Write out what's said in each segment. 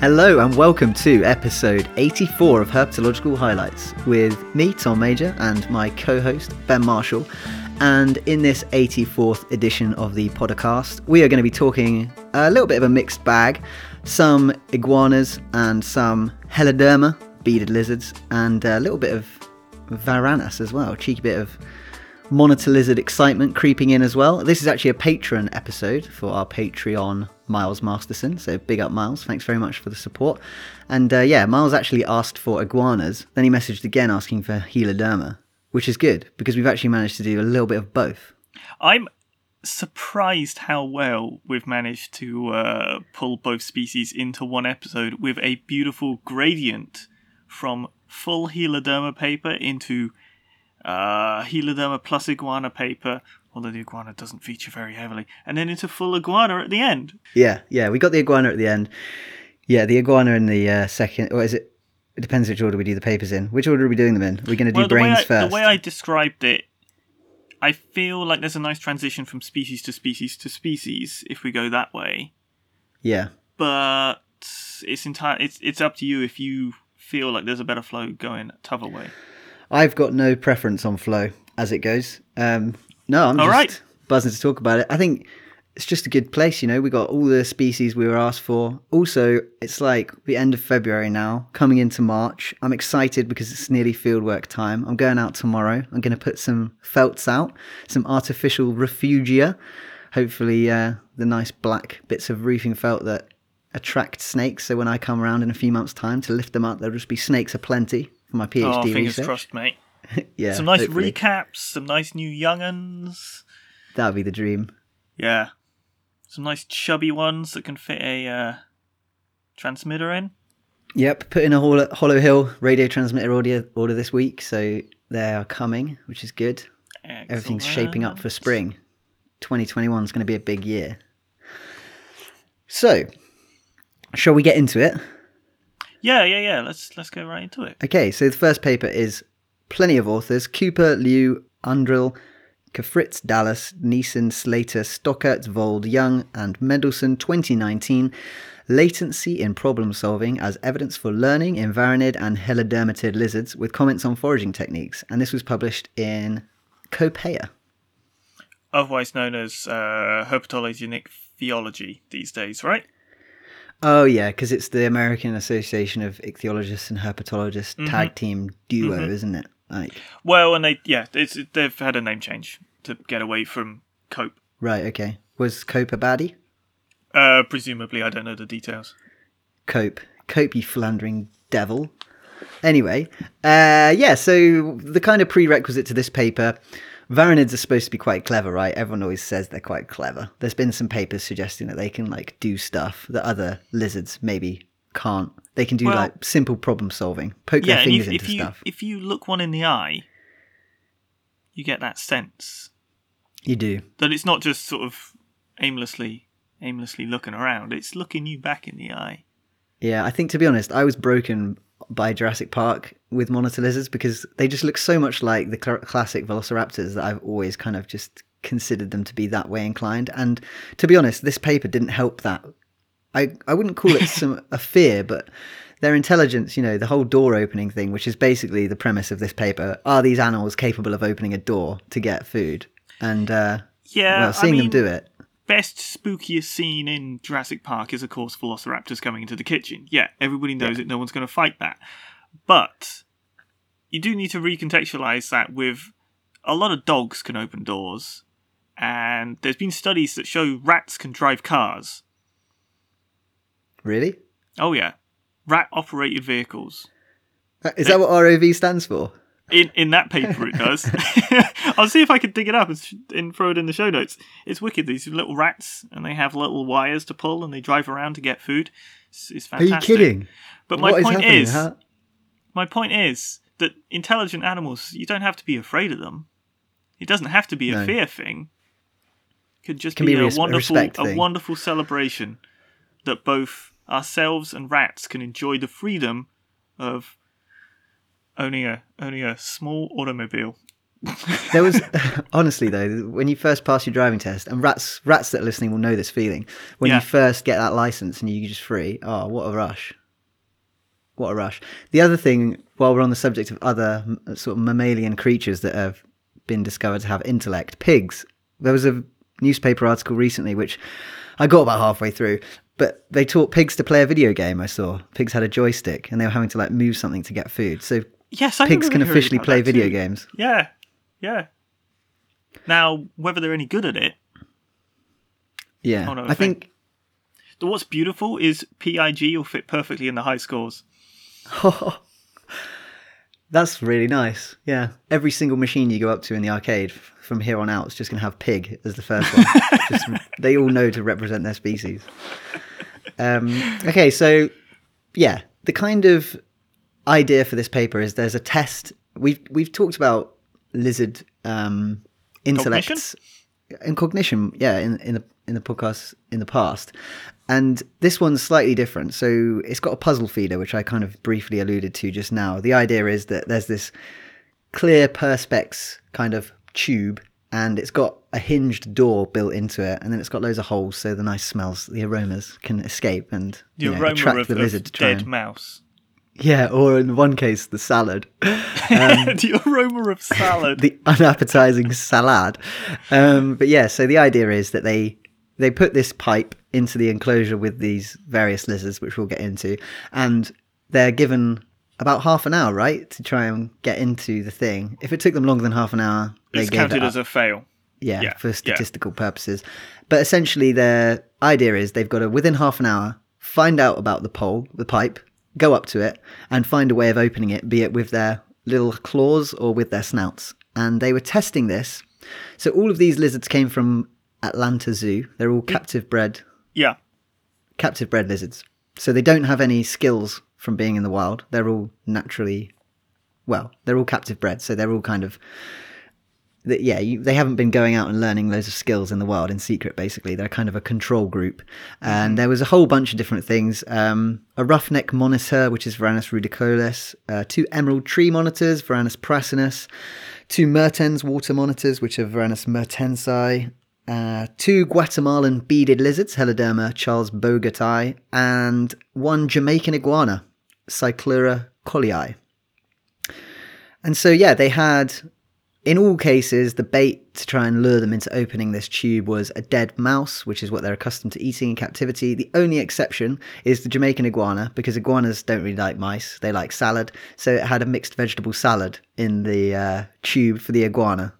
Hello and welcome to episode 84 of Herpetological Highlights with me, Tom Major, and my co host, Ben Marshall. And in this 84th edition of the podcast, we are going to be talking a little bit of a mixed bag some iguanas and some Heloderma, beaded lizards, and a little bit of Varanus as well, cheeky bit of monitor lizard excitement creeping in as well. This is actually a Patreon episode for our Patreon Miles Masterson. So big up, Miles. Thanks very much for the support. And uh, yeah, Miles actually asked for iguanas. Then he messaged again asking for Heloderma, which is good because we've actually managed to do a little bit of both. I'm surprised how well we've managed to uh, pull both species into one episode with a beautiful gradient from full Heloderma paper into uh, Heloderma plus iguana paper, although the iguana doesn't feature very heavily, and then into full iguana at the end. Yeah, yeah, we got the iguana at the end. Yeah, the iguana in the uh, second. Or is it? It depends which order we do the papers in. Which order are we doing them in? We're going to do well, brains I, first. The way I described it, I feel like there's a nice transition from species to species to species if we go that way. Yeah. But it's entire. It's it's up to you if you feel like there's a better flow going t'other way. I've got no preference on flow as it goes. Um, no, I'm just right. buzzing to talk about it. I think it's just a good place, you know. We got all the species we were asked for. Also, it's like the end of February now, coming into March. I'm excited because it's nearly fieldwork time. I'm going out tomorrow. I'm going to put some felts out, some artificial refugia. Hopefully, uh, the nice black bits of roofing felt that attract snakes. So when I come around in a few months' time to lift them up, there'll just be snakes aplenty for my PhD oh, fingers research. crossed, mate. yeah, some nice hopefully. recaps, some nice new younguns. That'd be the dream. Yeah, some nice chubby ones that can fit a uh, transmitter in. Yep, put in a Hollow, Holohil radio transmitter order, order this week, so they are coming, which is good. Excellent. Everything's shaping up for spring. 2021 is going to be a big year. So, shall we get into it? Yeah, yeah, yeah. Let's let's go right into it. Okay, so the first paper is plenty of authors Cooper, Liu, Undrill, Kafritz, Dallas, Neeson, Slater, Stockert, Vold, Young, and Mendelson 2019 Latency in Problem Solving as Evidence for Learning in Varanid and Helodermatid Lizards with comments on foraging techniques. And this was published in Copeia. Otherwise known as uh, herpetologenic theology these days, right? Oh yeah, because it's the American Association of Ichthyologists and Herpetologists tag team duo, isn't it? Like, Well, and they yeah, it's, they've had a name change to get away from cope. right, okay. Was Cope a baddie? Uh, presumably, I don't know the details. Cope, Cope, you philandering devil. Anyway, uh, yeah. So the kind of prerequisite to this paper, Varanids are supposed to be quite clever, right? Everyone always says they're quite clever. There's been some papers suggesting that they can like do stuff that other lizards maybe can't. They can do Well- like simple problem solving, poke yeah, their fingers if, into if you stuff. if you look one in the eye, you get that sense You do. that it's not just sort of aimlessly aimlessly looking around. It's looking you back in the eye. Yeah, I think to be honest, I was broken by Jurassic Park with monitor lizards because they just look so much like the cl- classic velociraptors that I've always kind of just considered them to be that way inclined. And to be honest, this paper didn't help that. I, I wouldn't call it some a fear, but their intelligence, you know, the whole door opening thing, which is basically the premise of this paper, are these animals capable of opening a door to get food? And uh, Yeah, well, seeing I them do it, best spookiest scene in Jurassic Park is, of course, Velociraptors coming into the kitchen. Yeah, everybody knows it. No one's going to fight that. But you do need to recontextualize that with a lot of dogs can open doors, and there's been studies that show rats can drive cars. really? Oh yeah, rat operated vehicles. Uh, Is that what ROV stands for? In in that paper, it does. I'll see if I can dig it up and, sh- and throw it in the show notes. It's wicked. These little rats, and they have little wires to pull, and they drive around to get food. It's, it's Are you kidding? But my What is point happening? is, How- my point is that intelligent animals, you don't have to be afraid of them. It doesn't have to be a No. fear thing. It could just Can be, be a res- a wonderful, a thing. wonderful celebration that both ourselves and rats can enjoy the freedom of owning a owning a small automobile There was honestly though, when you first pass your driving test, and rats rats that are listening will know this feeling. When Yeah. you first get that license and you just free, oh, what a rush! What a rush! The other thing, while we're on the subject of other sort of mammalian creatures that have been discovered to have intellect, pigs. There was a newspaper article recently which I got about halfway through, but they taught pigs to play a video game. I saw pigs had a joystick and they were having to like move something to get food. So Yes, I pigs can officially play video too. games. Yeah, yeah. Now, whether they're any good at it, Yeah, Oh, no, I think the- what's beautiful is PIG will fit perfectly in the high scores. that's really nice. Yeah, every single machine you go up to in the arcade from here on out is just going to have pig as the first one. just, they all know to represent their species. Um, okay, so yeah, the kind of idea for this paper is there's a test. We've we've talked about lizard um, intellects and cognition, yeah, in in the in the podcast in the past, and this one's slightly different. So it's got a puzzle feeder, which I kind of briefly alluded to just now. The idea is that there's this clear perspex kind of tube, and it's got a hinged door built into it, and then it's got loads of holes, so the nice smells, the aromas can escape and The you know, aroma attract of, the of lizard to try dead and mouse. Yeah, or in one case, the salad, the aroma of salad. the unappetizing salad. Um, but yeah, so the idea is that they they put this pipe into the enclosure with these various lizards, which we'll get into, and they're given about half an hour, right, to try and get into the thing. If it took them longer than half an hour, they it's counted it as a fail. yeah, yeah, for yeah. statistical purposes. But essentially, their idea is they've got to within half an hour find out about the pole, the pipe, go up to it, and find a way of opening it, be it with their little claws or with their snouts. And they were testing this. So all of these lizards came from Atlanta Zoo. They're all captive bred, Yeah, captive bred lizards. So they don't have any skills from being in the wild. They're all naturally, well, they're all captive bred. So they're all kind of that yeah, you, they haven't been going out and learning loads of skills in the world in secret. Basically, they're kind of a control group, and there was a whole bunch of different things: um, a roughneck monitor, which is Varanus rudicollis, uh, two emerald tree monitors, Varanus prasinus, two Mertens water monitors, which are Varanus mertensi, uh, two Guatemalan beaded lizards, Heloderma charlesbogerti, and one Jamaican iguana, Cyclura collei. And so, yeah, they had, in all cases, the bait to try and lure them into opening this tube was a dead mouse, which is what they're accustomed to eating in captivity. The only exception is the Jamaican iguana, because iguanas don't really like mice, they like salad. So it had a mixed vegetable salad in the uh, tube for the iguana.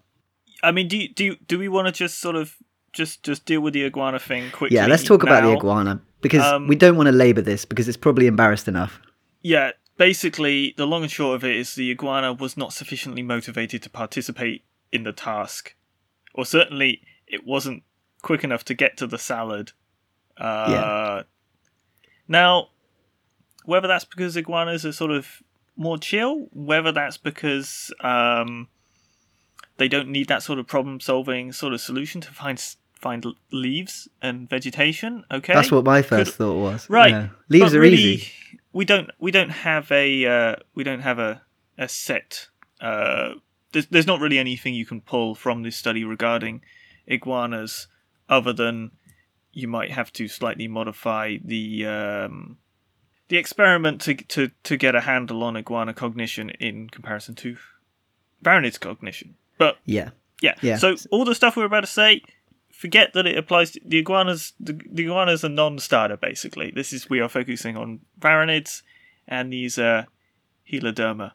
I mean, do you, do you, do we want to just sort of just just deal with the iguana thing quickly? Yeah, let's talk about the iguana, because Um, we don't want to labour this, because it's probably embarrassed enough. Yeah, basically, the long and short of it is the iguana was not sufficiently motivated to participate in the task, or certainly it wasn't quick enough to get to the salad. Uh, Yeah. Now, whether that's because iguanas are sort of more chill, whether that's because um, they don't need that sort of problem-solving sort of solution to find find leaves and vegetation. Okay, That's what my first Could- thought was. Right. Yeah. Leaves but are really, easy. We don't we don't have a uh, we don't have a a set. Uh, there's there's not really anything you can pull from this study regarding iguanas, other than you might have to slightly modify the um, the experiment to to to get a handle on iguana cognition in comparison to Varanid's cognition. But Yeah. yeah. Yeah. So all the stuff we're about to say, forget that it applies to the iguanas. The, the iguanas are non-starter basically. This is we are focusing on varanids and these uh, Heloderma.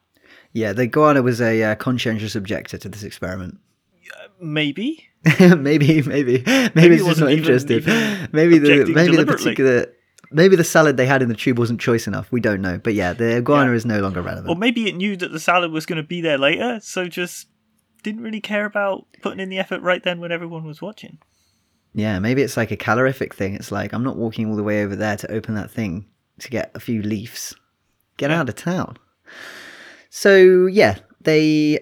Yeah, the iguana was a uh, conscientious objector to this experiment. Maybe. maybe, maybe, maybe, Maybe it's wasn't interested. even maybe the maybe the particular maybe the salad they had in the tube wasn't choice enough. We don't know, but yeah, the iguana Yeah. is no longer relevant. Or maybe it knew that the salad was going to be there later, so just didn't really care about putting in the effort right then when everyone was watching. Yeah, maybe it's like a calorific thing. It's like I'm not walking all the way over there to open that thing to get a few leaves. Get out of town. So yeah, they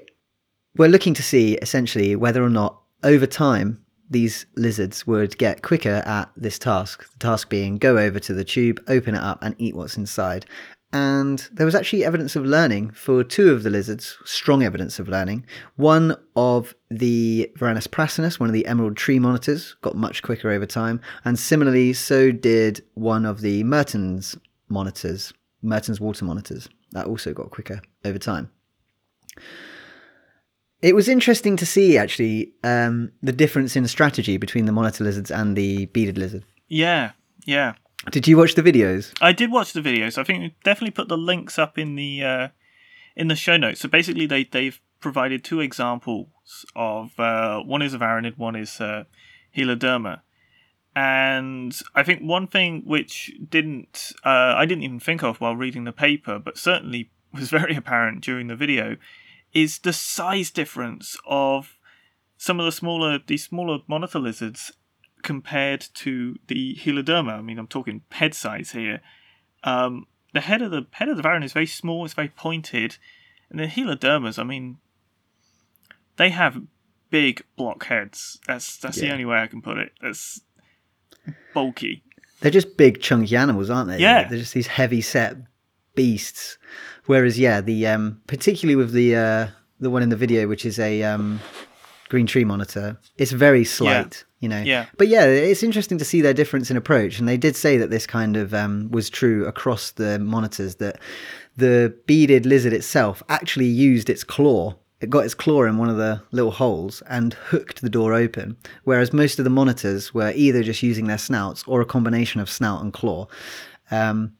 were looking to see essentially whether or not over time these lizards would get quicker at this task. The task being go over to the tube, open it up, and eat what's inside. And there was actually evidence of learning for two of the lizards, strong evidence of learning. One of the Varanus prasinus, one of the emerald tree monitors, got much quicker over time, and similarly, so did one of the Mertens monitors, Mertens water monitors. That also got quicker over time. It was interesting to see actually um, the difference in strategy between the monitor lizards and the beaded lizard. Yeah, yeah. Did you watch the videos? I did watch the videos. I think we definitely put the links up in the uh, in the show notes. So basically, they they've provided two examples of uh, one is a varanid, one is uh, Heloderma, and I think one thing which didn't uh, I didn't even think of while reading the paper, but certainly was very apparent during the video, is the size difference of some of the smaller these smaller monitor lizards compared to the Heloderma. I mean, I'm talking head size here. Um, the head of the head of the Varan is very small. It's very pointed, and the Helodermas. I mean, they have big block heads. That's that's yeah. the only way I can put it. That's bulky. They're just big, chunky animals, aren't they? Yeah. They're just these heavy set beasts. Whereas, yeah, the um, particularly with the uh, the one in the video, which is a um, green tree monitor, it's very slight. Yeah. You know, yeah. But yeah, it's interesting to see their difference in approach, and they did say that this kind of um, was true across the monitors. That the beaded lizard itself actually used its claw it got its claw in one of the little holes and hooked the door open, whereas most of the monitors were either just using their snouts or a combination of snout and claw. Um,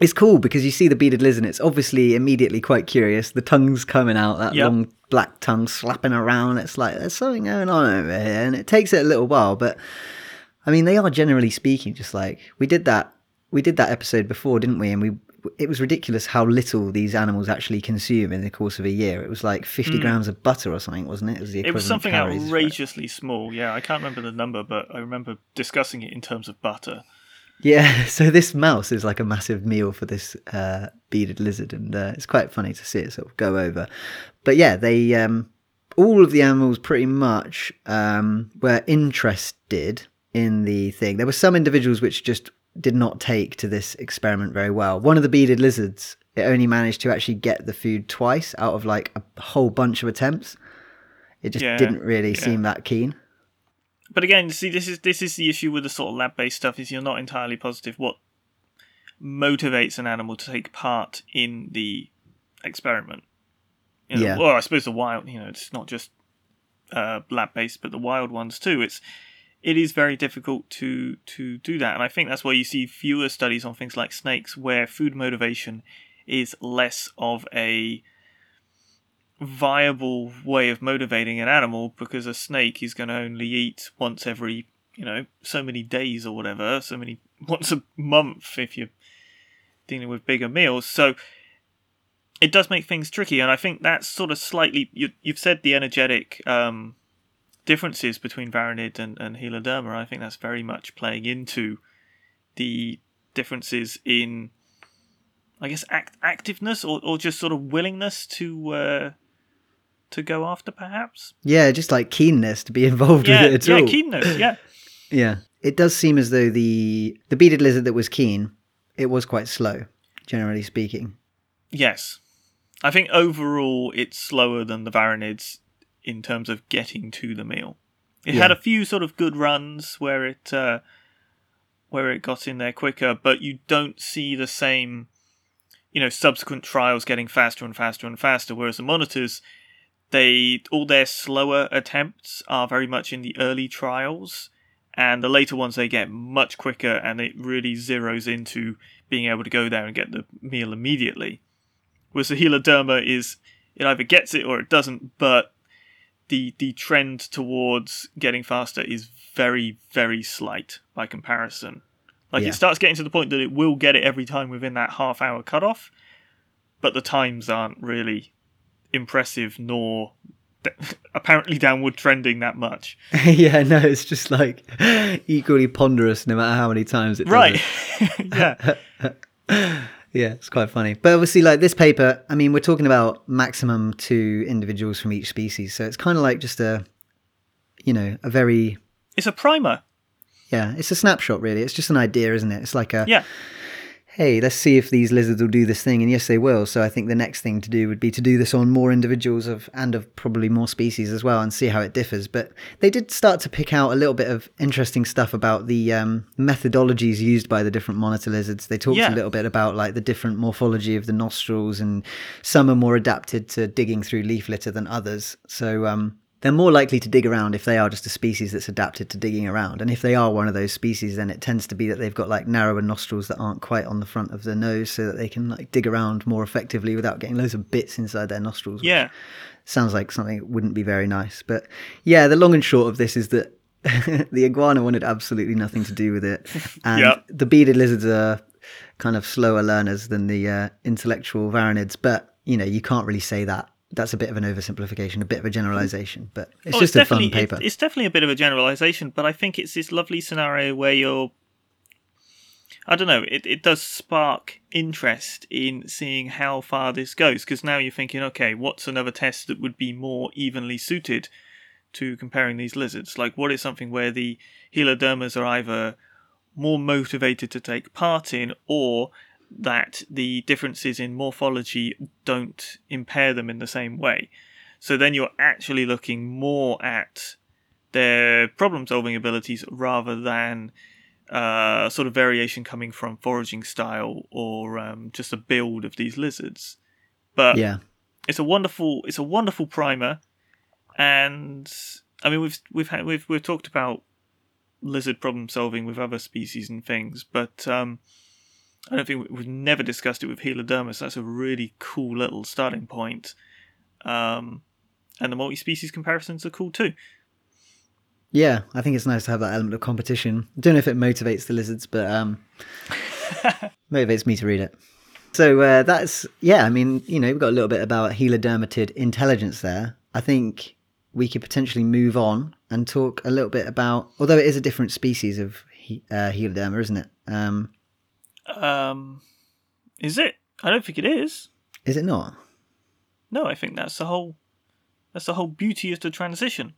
it's cool because you see the beaded lizard. It's obviously immediately quite curious. The tongue's coming out, that yep. long black tongue slapping around. It's like there's something going on over here, and it takes it a little while. But I mean, they are generally speaking just like we did that. We did that episode before, didn't we? And we it was ridiculous how little these animals actually consume in the course of a year. It was like 50 mm. grams of butter or something, wasn't it? It was, it was something outrageously small. Yeah, I can't remember the number, but I remember discussing it in terms of butter. Yeah, so this mouse is like a massive meal for this uh, beaded lizard, and uh, it's quite funny to see it sort of go over. But yeah, they um, all of the animals pretty much um, were interested in the thing. There were some individuals which just did not take to this experiment very well. One of the beaded lizards, it only managed to actually get the food twice out of like a whole bunch of attempts. It just yeah, didn't really yeah. seem that keen. But again, see, this is this is the issue with the sort of lab-based stuff is you're not entirely positive what motivates an animal to take part in the experiment. You know, yeah. Well, I suppose the wild, you know, it's not just uh, lab-based, but the wild ones too. It's it is very difficult to to do that, and I think that's why you see fewer studies on things like snakes, where food motivation is less of a viable way of motivating an animal because a snake is going to only eat once every you know so many days or whatever so many once a month if you're dealing with bigger meals. So it does make things tricky and i think that's sort of slightly you, have said the energetic um, differences between Varanid and, and Heloderma, I think that's very much playing into the differences in, I guess, act- activeness or, or just sort of willingness to uh, to go after, perhaps. Yeah, just like keenness to be involved yeah, with it at yeah, all. Yeah, keenness. Yeah. yeah, it does seem as though the the beaded lizard that was keen, it was quite slow, generally speaking. Yes, I think overall it's slower than the Varanids in terms of getting to the meal. It yeah. had a few sort of good runs where it uh, where it got in there quicker, but you don't see the same, you know, subsequent trials getting faster and faster and faster. Whereas the monitors, they all their slower attempts are very much in the early trials, and the later ones they get much quicker, and it really zeroes into being able to go there and get the meal immediately. Whereas the Heloderma is it either gets it or it doesn't, but the the trend towards getting faster is very very slight by comparison. Like yeah. it starts getting to the point that it will get it every time within that half hour cutoff, but the times aren't really impressive nor apparently downward trending that much. yeah, no, it's just like equally ponderous no matter how many times it right. yeah. Yeah, it's quite funny. But obviously, like this paper, I mean, we're talking about maximum two individuals from each species. So it's kind of like just a, you know, a very. It's a primer. Yeah, it's a snapshot, really. It's just an idea, isn't it? It's like a. Yeah. Hey, let's see if these lizards will do this thing. And yes, they will. So I think the next thing to do would be to do this on more individuals of and of probably more species as well and see how it differs. But they did start to pick out a little bit of interesting stuff about the um, methodologies used by the different monitor lizards. They talked Yeah. a little bit about like the different morphology of the nostrils and some are more adapted to digging through leaf litter than others. So um, they're more likely to dig around if they are just a species that's adapted to digging around. And if they are one of those species, then it tends to be that they've got like narrower nostrils that aren't quite on the front of their nose so that they can like dig around more effectively without getting loads of bits inside their nostrils. Yeah. Sounds like something that wouldn't be very nice. But yeah, the long and short of this is that the iguana wanted absolutely nothing to do with it. And Yeah. the bearded lizards are kind of slower learners than the uh, intellectual varanids. But, you know, you can't really say that. That's a bit of an oversimplification, a bit of a generalization, but it's Oh, just a fun paper. it's definitely a bit of a generalization, but I think it's this lovely scenario where you're. I don't know. It it does spark interest in seeing how far this goes because now you're thinking, okay, what's another test that would be more evenly suited to comparing these lizards? Like, what is something where the helodermas are either more motivated to take part in, or that the differences in morphology don't impair them in the same way? So then you're actually looking more at their problem solving abilities rather than uh, sort of variation coming from foraging style or um, just a build of these lizards. But yeah. it's a wonderful it's a wonderful primer, and I mean we've we've had we've we've talked about lizard problem solving with other species and things, but um, I don't think we- we've never discussed it with Helodermus. That's a really cool little starting point. Um, and the multi-species comparisons are cool too. Yeah, I think it's nice to have that element of competition. I don't know if it motivates the lizards, but um, motivates me to read it. So uh, that's yeah. I mean, you know, we've got a little bit about helodermatid intelligence there. I think we could potentially move on and talk a little bit about, although it is a different species of he, uh, heloderma, isn't it? Um, Um, is it? I don't think it is. is it not? No, I think that's the whole that's the whole beauty of the transition.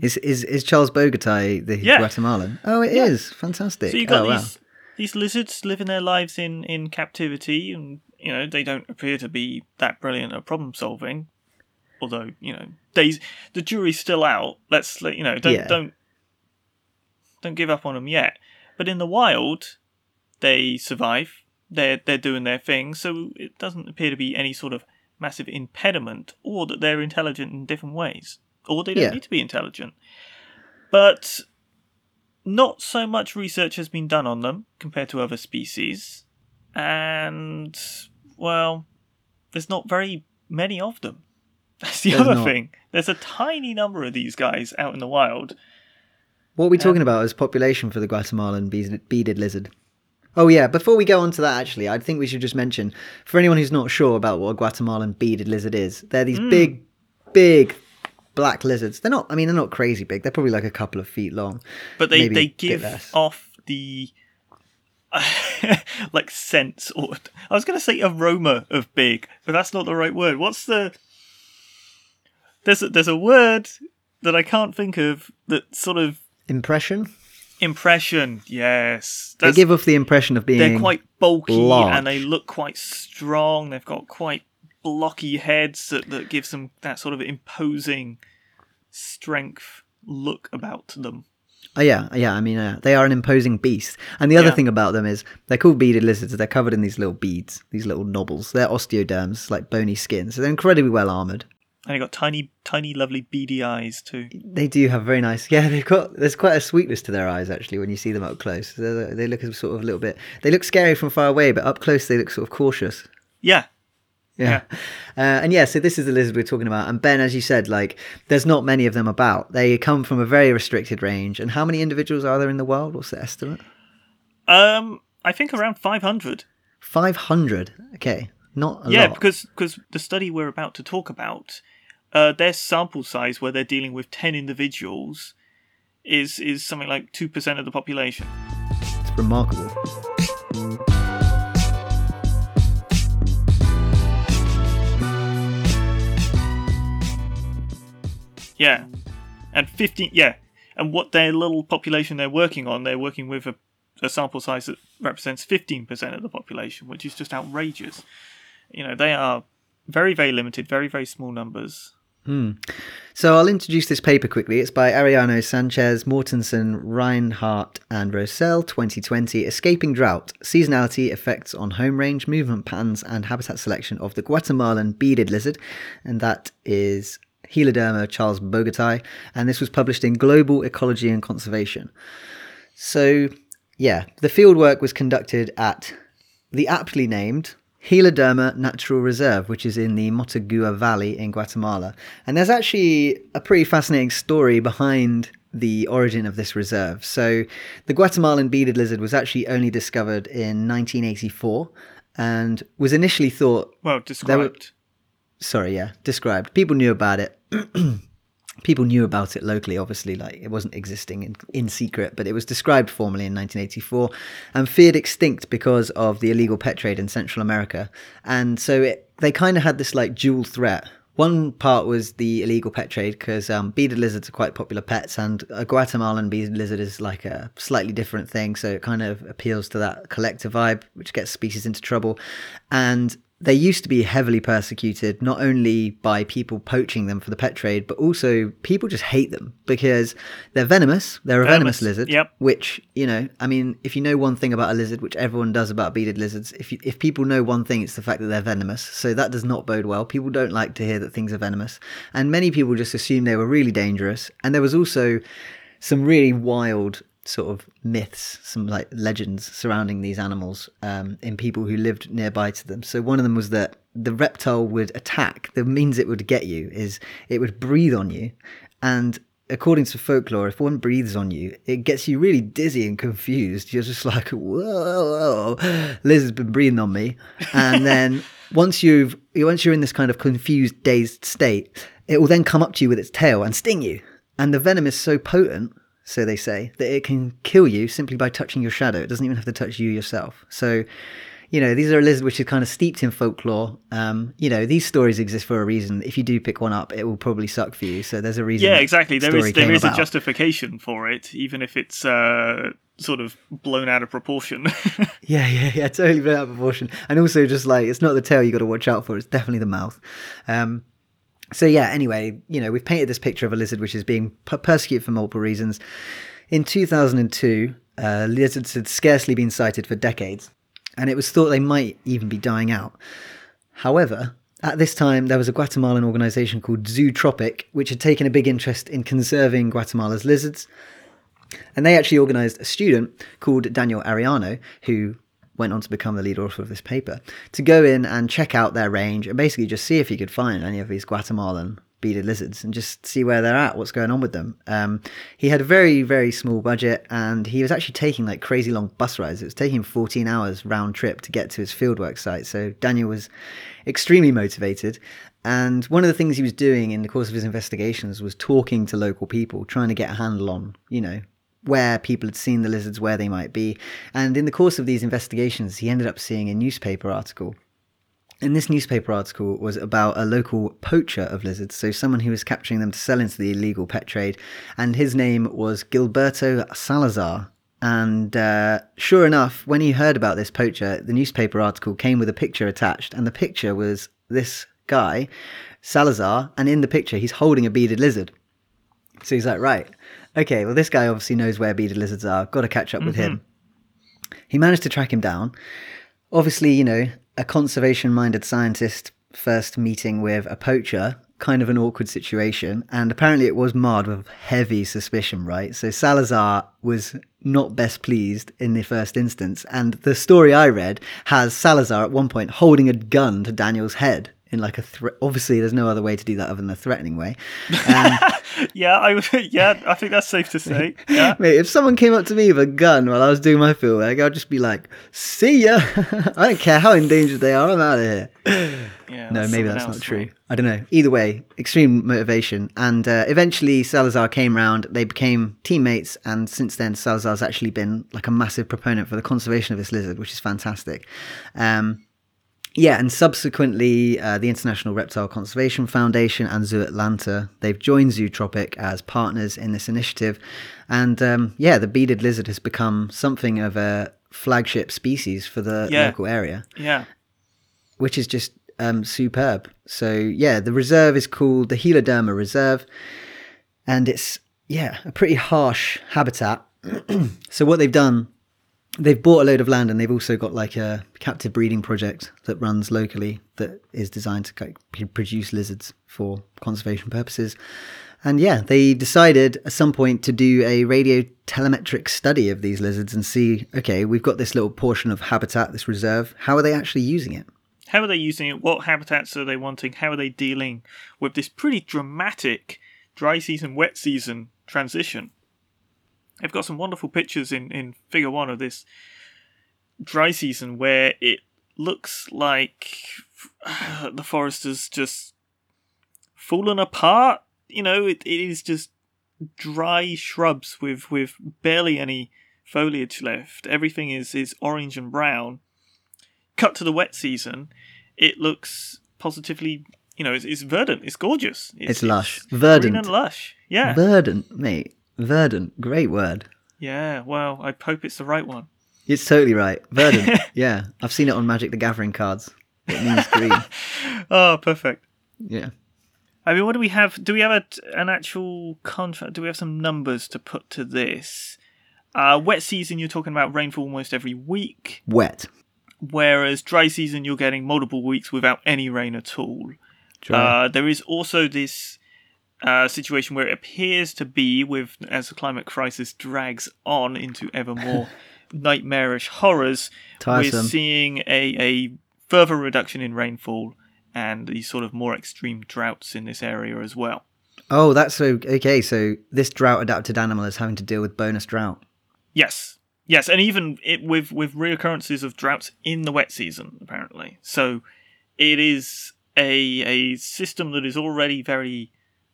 Is is is charlesbogerti the Yeah. Guatemalan? Oh, it is Yeah. fantastic. So you got oh, wow. these these lizards living their lives in in captivity, and you know they don't appear to be that brilliant at problem solving. Although you know, days the jury's still out. Let's let- you know don't Yeah. don't don't give up on them yet. But in the wild, they survive. They're they're doing their thing, so it doesn't appear to be any sort of massive impediment, or that they're intelligent in different ways, or they don't Yeah. need to be intelligent. But not so much research has been done on them compared to other species, and well, there's not very many of them. That's the There's other not. thing. There's a tiny number of these guys out in the wild. What are we talking about as population for the Guatemalan beaded, lizard? Oh yeah, before we go on to that actually, I think we should just mention for anyone who's not sure about what a Guatemalan beaded lizard is, they're these hmm. big big black lizards. They're not I mean they're not crazy big. They're probably like a couple of feet long. but they they give off the like sense or I was going to say aroma of big, but that's not the right word. What's the there's a, there's a word that I can't think of that sort of Impression? impression. Yes, They give off the impression of being they're quite bulky large. and they look quite strong. They've got quite blocky heads that, that gives them that sort of imposing strength look about them. Oh yeah, yeah. I mean, uh, they are an imposing beast. And the other Yeah. thing about them is they're called beaded lizards. They're covered in these little beads, these little knobbles. They're osteoderms, like bony skin. So they're incredibly well armored. And they got tiny, tiny, lovely beady eyes too. They do have very nice. Yeah, they've got. There's quite a sweetness to their eyes actually when you see them up close. They're, they look sort of a little bit. They look scary from far away, but up close they look sort of cautious. Yeah, Yeah. Uh, and yeah, so this is the lizard we're talking about. And Ben, as you said, like there's not many of them about. They come from a very restricted range. And how many individuals are there in the world? What's the estimate? um, I think around five hundred. Five hundred. Okay, not a lot. Yeah, lot. because because the study we're about to talk about, uh, their sample size where they're dealing with ten individuals, is is something like two percent of the population. It's remarkable. Yeah, and fifteen. Yeah, and what their little population they're working on, they're working with a, a sample size that represents 15% of the population, which is just outrageous. You know, they are very, very limited, very, very small numbers. Hmm. So I'll introduce this paper quickly. It's by Ariano Sanchez, Mortensen, Reinhardt, and Rosell, 2020. Escaping Drought, Seasonality, Effects on Home Range, Movement Patterns, and Habitat Selection of the Guatemalan Beaded Lizard. And that is Heloderma charlesbogerti. And this was published in Global Ecology and Conservation. So, yeah, the fieldwork was conducted at the aptly named Heloderma Natural Reserve, which is in the Motagua Valley in Guatemala. And there's actually a pretty fascinating story behind the origin of this reserve. So, the Guatemalan beaded lizard was actually only discovered in 1984 and was initially thought Well, described. sorry, yeah, described. People knew about it. People knew about it locally, obviously, like it wasn't existing in, in secret, but it was described formally in 1984 and feared extinct because of the illegal pet trade in Central America. And so it, they kind of had this like dual threat. One part was the illegal pet trade because um, beaded lizards are quite popular pets, and a Guatemalan beaded lizard is like a slightly different thing. So it kind of appeals to that collective vibe, which gets species into trouble. And they used to be heavily persecuted, not only by people poaching them for the pet trade, but also people just hate them because they're venomous. They're a venomous, Venomous, lizard. yep. Which you know, I mean, if you know one thing about a lizard, which everyone does about beaded lizards, if you, if people know one thing, it's the fact that they're venomous. So that does not bode well. People don't like to hear that things are venomous, and many people just assume they were really dangerous. And there was also some really wild sort of myths, some like legends surrounding these animals um, in people who lived nearby to them. So one of them was that the reptile would attack. The means it would get you is it would breathe on you, and according to folklore, if one breathes on you, it gets you really dizzy and confused. You're just like, whoa, whoa, Liz has been breathing on me, and then once you've once you're in this kind of confused, dazed state, it will then come up to you with its tail and sting you. And the venom is so potent so they say, that it can kill you simply by touching your shadow. It doesn't even have to touch you yourself. So, you know, these are a lizard which is kind of steeped in folklore. Um, you know, these stories exist for a reason. If you do pick one up, it will probably suck for you. So there's a reason. Yeah, exactly. There is there is a justification for it, even if it's uh, sort of blown out of proportion. Yeah, yeah, yeah, totally blown out of proportion. And also, just like it's not the tail you got to watch out for; it's definitely the mouth. Um, so yeah. Anyway, you know, we've painted this picture of a lizard which is being per- persecuted for multiple reasons. In 2002, uh, lizards had scarcely been sighted for decades, and it was thought they might even be dying out. However, at this time, there was a Guatemalan organization called Zootropic, which had taken a big interest in conserving Guatemala's lizards. And they actually organized a student called Daniel Ariano, who went on to become the lead author of this paper, to go in and check out their range and basically just see if he could find any of these Guatemalan beaded lizards and just see where they're at, what's going on with them. Um, he had a very, very small budget and he was actually taking like crazy long bus rides. It was taking him 14 hours round trip to get to his fieldwork site. So Daniel was extremely motivated. And one of the things he was doing in the course of his investigations was talking to local people, trying to get a handle on, you know, where people had seen the lizards, where they might be. And in the course of these investigations, he ended up seeing a newspaper article. And this newspaper article was about a local poacher of lizards, so someone who was capturing them to sell into the illegal pet trade. And his name was Gilberto Salazar. And uh, sure enough, when he heard about this poacher, the newspaper article came with a picture attached, and the picture was this guy, Salazar, and in the picture, he's holding a beaded lizard. So he's like, right, okay, well, this guy obviously knows where beaded lizards are. Got to catch up with him. Mm-hmm. He managed to track him down. Obviously, you know, a conservation minded scientist first meeting with a poacher, kind of an awkward situation. And apparently, it was marred with heavy suspicion, right? So Salazar was not best pleased in the first instance. And the story I read has Salazar at one point holding a gun to Daniel's head. In like a threat, obviously, there's no other way to do that other than a threatening way. Um, yeah, I yeah, I think that's safe to say. Yeah. Mate, if someone came up to me with a gun while I was doing my field work, I'd just be like, "See ya." I don't care how endangered they are. I'm out of here. yeah No, maybe that's not true. right? I don't know. Either way, extreme motivation. And uh, eventually, Salazar came round. They became teammates, and since then, Salazar's actually been like a massive proponent for the conservation of this lizard, which is fantastic. Um, yeah, and subsequently, uh, the International Reptile Conservation Foundation and Zoo Atlanta they've joined Zootropic as partners in this initiative, and um, yeah, the beaded lizard has become something of a flagship species for the Yeah. local area, Yeah. which is just um, superb. So yeah, the reserve is called the Heloderma Reserve, and it's yeah a pretty harsh habitat. so what they've done they've bought a load of land and they've also got like a captive breeding project that runs locally that is designed to produce lizards for conservation purposes. And yeah, they decided at some point to do a radio telemetric study of these lizards and see okay, we've got this little portion of habitat, this reserve. How are they actually using it? How are they using it? What habitats are they wanting? How are they dealing with this pretty dramatic dry season, wet season transition? I've got some wonderful pictures in, in figure one of this dry season where it looks like the forest has just fallen apart. You know, it, it is just dry shrubs with, with barely any foliage left. Everything is, is orange and brown. Cut to the wet season, it looks positively, you know, it's, it's verdant, it's gorgeous. It's lush. green Verdant. and lush. Yeah. Verdant, mate. Verdant. Great word. yeah, well, I hope it's the right one. It's totally right. Verdant. yeah. I've seen it on Magic the Gathering cards. It means green. Oh, perfect. Yeah. I mean, what do we have? Do we have a, an actual contract? Do we have some numbers to put to this? Uh, wet season, you're talking about rainfall almost every week, Wet. whereas dry season, you're getting multiple weeks without any rain at all. Uh, there is also this uh, situation where it appears to be, with as the climate crisis drags on into ever more nightmarish horrors, Tiresome. we're seeing a, a further reduction in rainfall and these sort of more extreme droughts in this area as well. oh, that's so okay. So this drought adapted animal is having to deal with bonus drought. Yes, yes, and even it, with with reoccurrences of droughts in the wet season, apparently. So it is a a system that is already very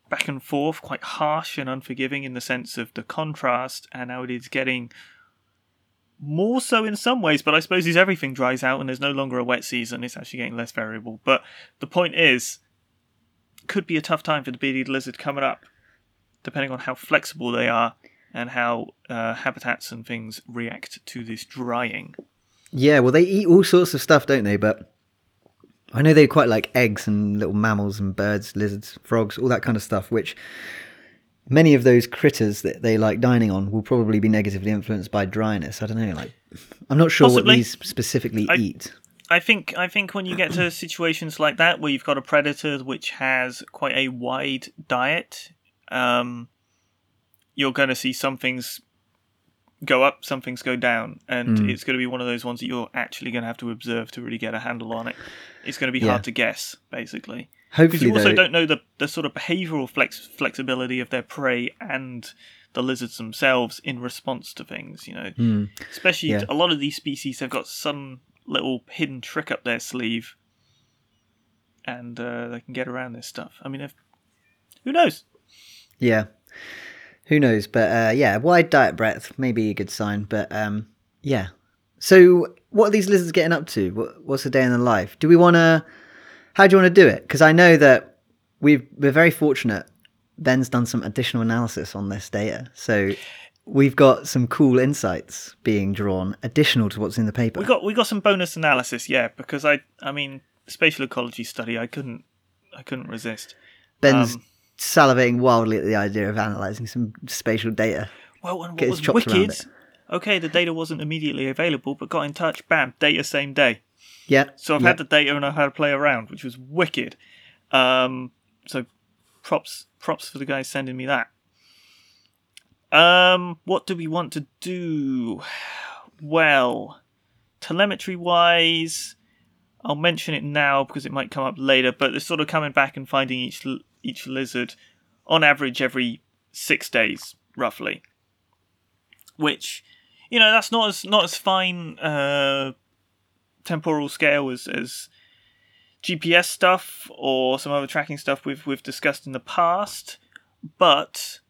back and forth, quite harsh and unforgiving in the sense of the contrast, and now it is getting more so in some ways. But I suppose as everything dries out and there's no longer a wet season, it's actually getting less variable. But the point is, could be a tough time for the bearded lizard coming up, depending on how flexible they are and how uh, habitats and things react to this drying. Yeah, well, they eat all sorts of stuff, don't they? But I know they quite like eggs and little mammals and birds, lizards, frogs, all that kind of stuff, which many of those critters that they like dining on will probably be negatively influenced by dryness. I don't know. Like, I'm not sure Possibly. what these specifically I- eat. I think I think when you get to situations like that where you've got a predator which has quite a wide diet, um, you're going to see some things go up, some things go down, and Hmm. it's going to be one of those ones that you're actually going to have to observe to really get a handle on it. It's going to be Yeah. hard to guess, basically, because you also though, don't know the the sort of behavioural flex flexibility of their prey and the lizards themselves in response to things. You know, Hmm. especially Yeah. a lot of these species have got some little hidden trick up their sleeve and uh, they can get around this stuff i mean if, who knows Yeah. Who knows? But uh, yeah, wide diet breadth may be a good sign. But um, yeah. So what are these lizards getting up to? What, what's a day in the life? Do we want to? How do you want to do it? Because I know that we've we're very fortunate. Ben's done some additional analysis on this data, so we've got some cool insights being drawn, additional to what's in the paper. we got we got some bonus analysis yeah because i i mean spatial ecology study i couldn't i couldn't resist Ben's um, salivating wildly at the idea of analysing some spatial data. well and what was wicked okay the data wasn't immediately available but got in touch bam data same day Yeah. So I've yeah. had the data and I had to play around, which was wicked. Um, so props props for the guys sending me that. Um, what do we want to do? Well, telemetry wise, I'll mention it now because it might come up later. But it's sort of coming back and finding each each lizard on average every six days, roughly. Which, you know, that's not as not as fine. Uh, temporal scale as, as GPS stuff or some other tracking stuff we've we've discussed in the past, but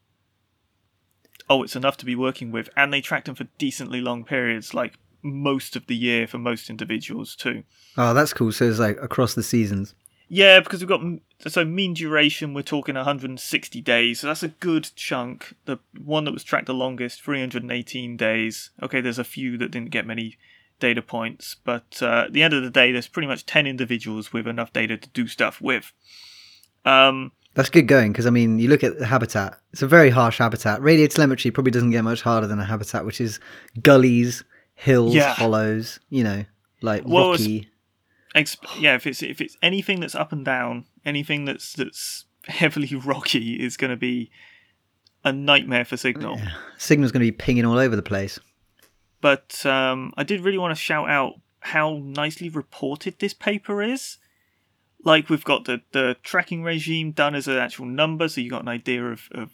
oh, it's enough to be working with, and they tracked them for decently long periods, like most of the year for most individuals too. Oh, that's cool. So it's like across the seasons. Yeah, because we've got so mean duration. We're talking 160 days, so that's a good chunk. The one that was tracked the longest, 318 days. Okay, there's a few that didn't get many data points, but uh, at the end of the day, there's pretty much 10 individuals with enough data to do stuff with. Um, That's good going because I mean, you look at the habitat. It's a very harsh habitat. Radio telemetry probably doesn't get much harder than a habitat, which is gullies, hills, Yeah. hollows. You know, like Well, rocky. exp- yeah, if it's if it's anything that's up and down, anything that's that's heavily rocky is going to be a nightmare for signal. Yeah. Signal's going to be pinging all over the place. But um, I did really want to shout out how nicely reported this paper is. Like we've got the, the tracking regime done as an actual number, so you got an idea of, of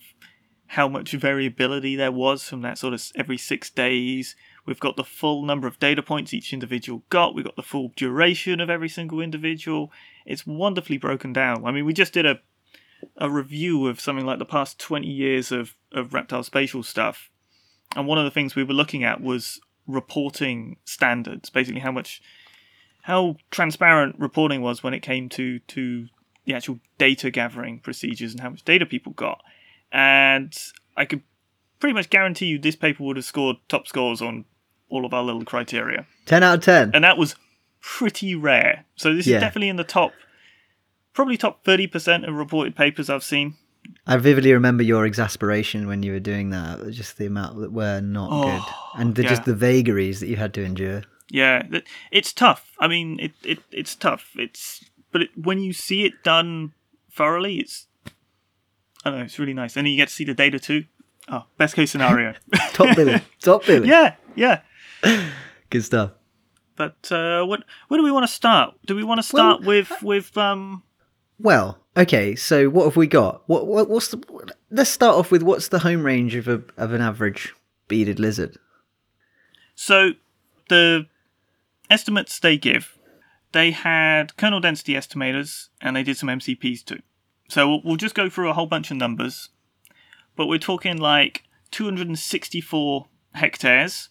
how much variability there was from that sort of every six days. We've got the full number of data points each individual got. We've got the full duration of every single individual. It's wonderfully broken down. I mean, we just did a a review of something like the past 20 years of, of reptile spatial stuff. And one of the things we were looking at was reporting standards, basically how much, how transparent reporting was when it came to, to the actual data gathering procedures and how much data people got. And I could pretty much guarantee you this paper would have scored top scores on all of our little criteria. 10 out of 10. And that was pretty rare. So this Yeah. is definitely in the top, probably top 30% of reported papers I've seen. I vividly remember your exasperation when you were doing that. Just the amount that were not Oh, good, and the, just the vagaries that you had to endure. Yeah, it's tough. I mean, it, it it's tough. It's but it, when you see it done thoroughly, it's I don't know, it's really nice. And then you get to see the data too. Oh, best case scenario. Top billing, top billing. yeah, yeah. Good stuff. But uh, what where do we want to start? Do we want to start with with um? Well, okay. So what have we got? What, what what's the? Let's start off with what's the home range of a of an average beaded lizard? So the estimates they give, they had kernel density estimators and they did some MCPs too. So we'll, we'll just go through a whole bunch of numbers, but we're talking like 264 hectares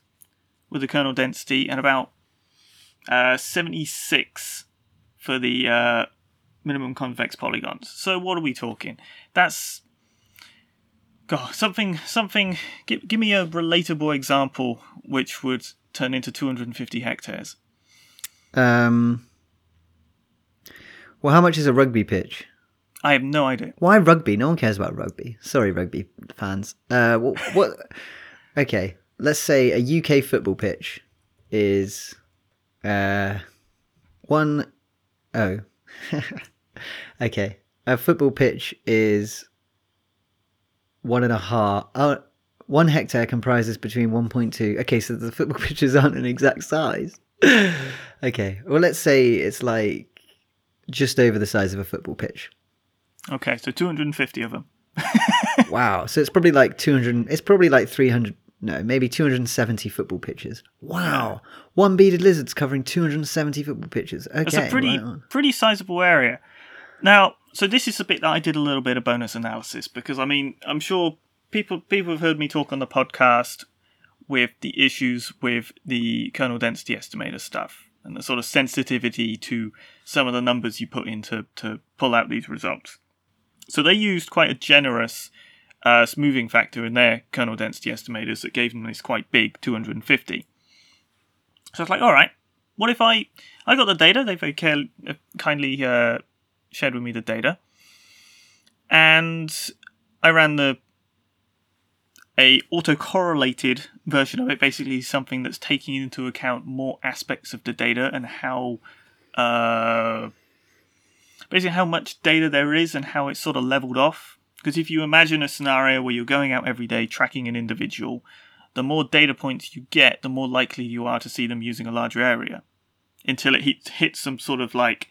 with the kernel density and about uh, 76 for the uh, minimum convex polygons. So what are we talking? That's God, something, something. Give, give me a relatable example which would turn into 250 hectares. Um. Well, how much is a rugby pitch? I have no idea. Why rugby? No one cares about rugby. Sorry, rugby fans. Uh, what? what okay, let's say a UK football pitch is uh one oh. okay, a football pitch is one and a half. Oh, one hectare comprises between 1.2. Okay, so the football pitches aren't an exact size. okay, well, let's say it's like just over the size of a football pitch. Okay, so 250 of them. Wow. So it's probably like 200, it's probably like 300, no, maybe 270 football pitches. Wow. One beaded lizard's covering 270 football pitches. Okay. It's a pretty pretty sizable area. Now, so this is the bit that I did a little bit of bonus analysis because I mean I'm sure people people have heard me talk on the podcast with the issues with the kernel density estimator stuff and the sort of sensitivity to some of the numbers you put in to, to pull out these results. So they used quite a generous uh, smoothing factor in their kernel density estimators that gave them this quite big 250. So I was like, all right, what if I I got the data? They very care, uh, kindly uh, shared with me the data, and I ran the a autocorrelated version of it, basically something that's taking into account more aspects of the data and how uh, basically how much data there is and how it's sort of leveled off. Because if you imagine a scenario where you're going out every day tracking an individual, the more data points you get, the more likely you are to see them using a larger area until it hits, hits some sort of like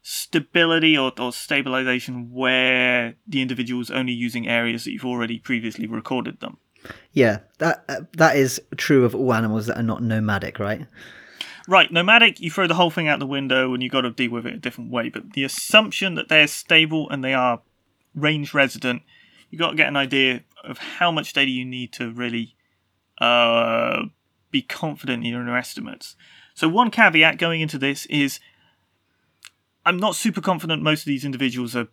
stability or, or stabilization where the individual is only using areas that you've already previously recorded them. Yeah, that uh, that is true of all animals that are not nomadic, right? Right, nomadic, you throw the whole thing out the window and you've got to deal with it a different way. But the assumption that they're stable and they are range resident, you've got to get an idea of how much data you need to really uh, be confident in your estimates. So, one caveat going into this is I'm not super confident most of these individuals are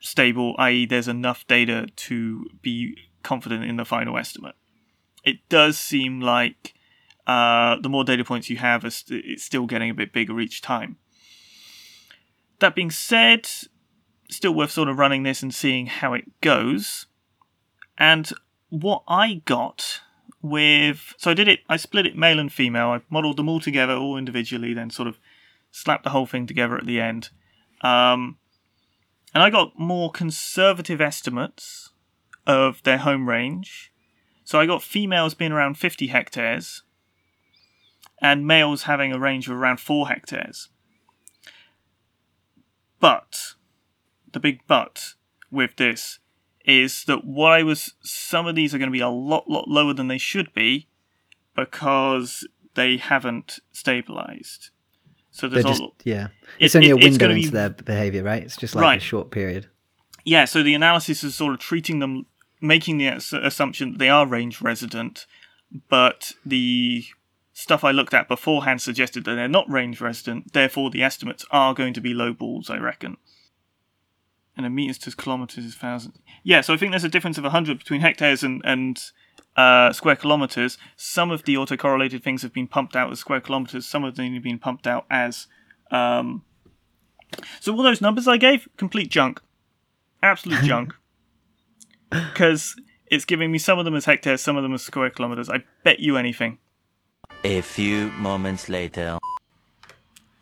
stable, i.e., there's enough data to be confident in the final estimate. It does seem like uh, the more data points you have, it's still getting a bit bigger each time. That being said, still worth sort of running this and seeing how it goes. And what I got with so I did it I split it male and female. I modeled them all together, all individually, then sort of slapped the whole thing together at the end. Um, and I got more conservative estimates of their home range. So I got females being around 50 hectares and males having a range of around 4 hectares. But the big but with this is that what I was some of these are going to be a lot lot lower than they should be because they haven't stabilized. So there's just, all, yeah, it's it, only a window into be, their behavior, right? It's just like right. a short period. Yeah, so the analysis is sort of treating them, making the assumption that they are range resident, but the stuff I looked at beforehand suggested that they're not range resident. Therefore, the estimates are going to be low balls, I reckon and a meters to kilometers is thousand. Yeah, so I think there's a difference of 100 between hectares and, and uh, square kilometers. Some of the autocorrelated things have been pumped out as square kilometers, some of them have been pumped out as. Um... So, all those numbers I gave, complete junk. Absolute junk. Because it's giving me some of them as hectares, some of them as square kilometers. I bet you anything. A few moments later.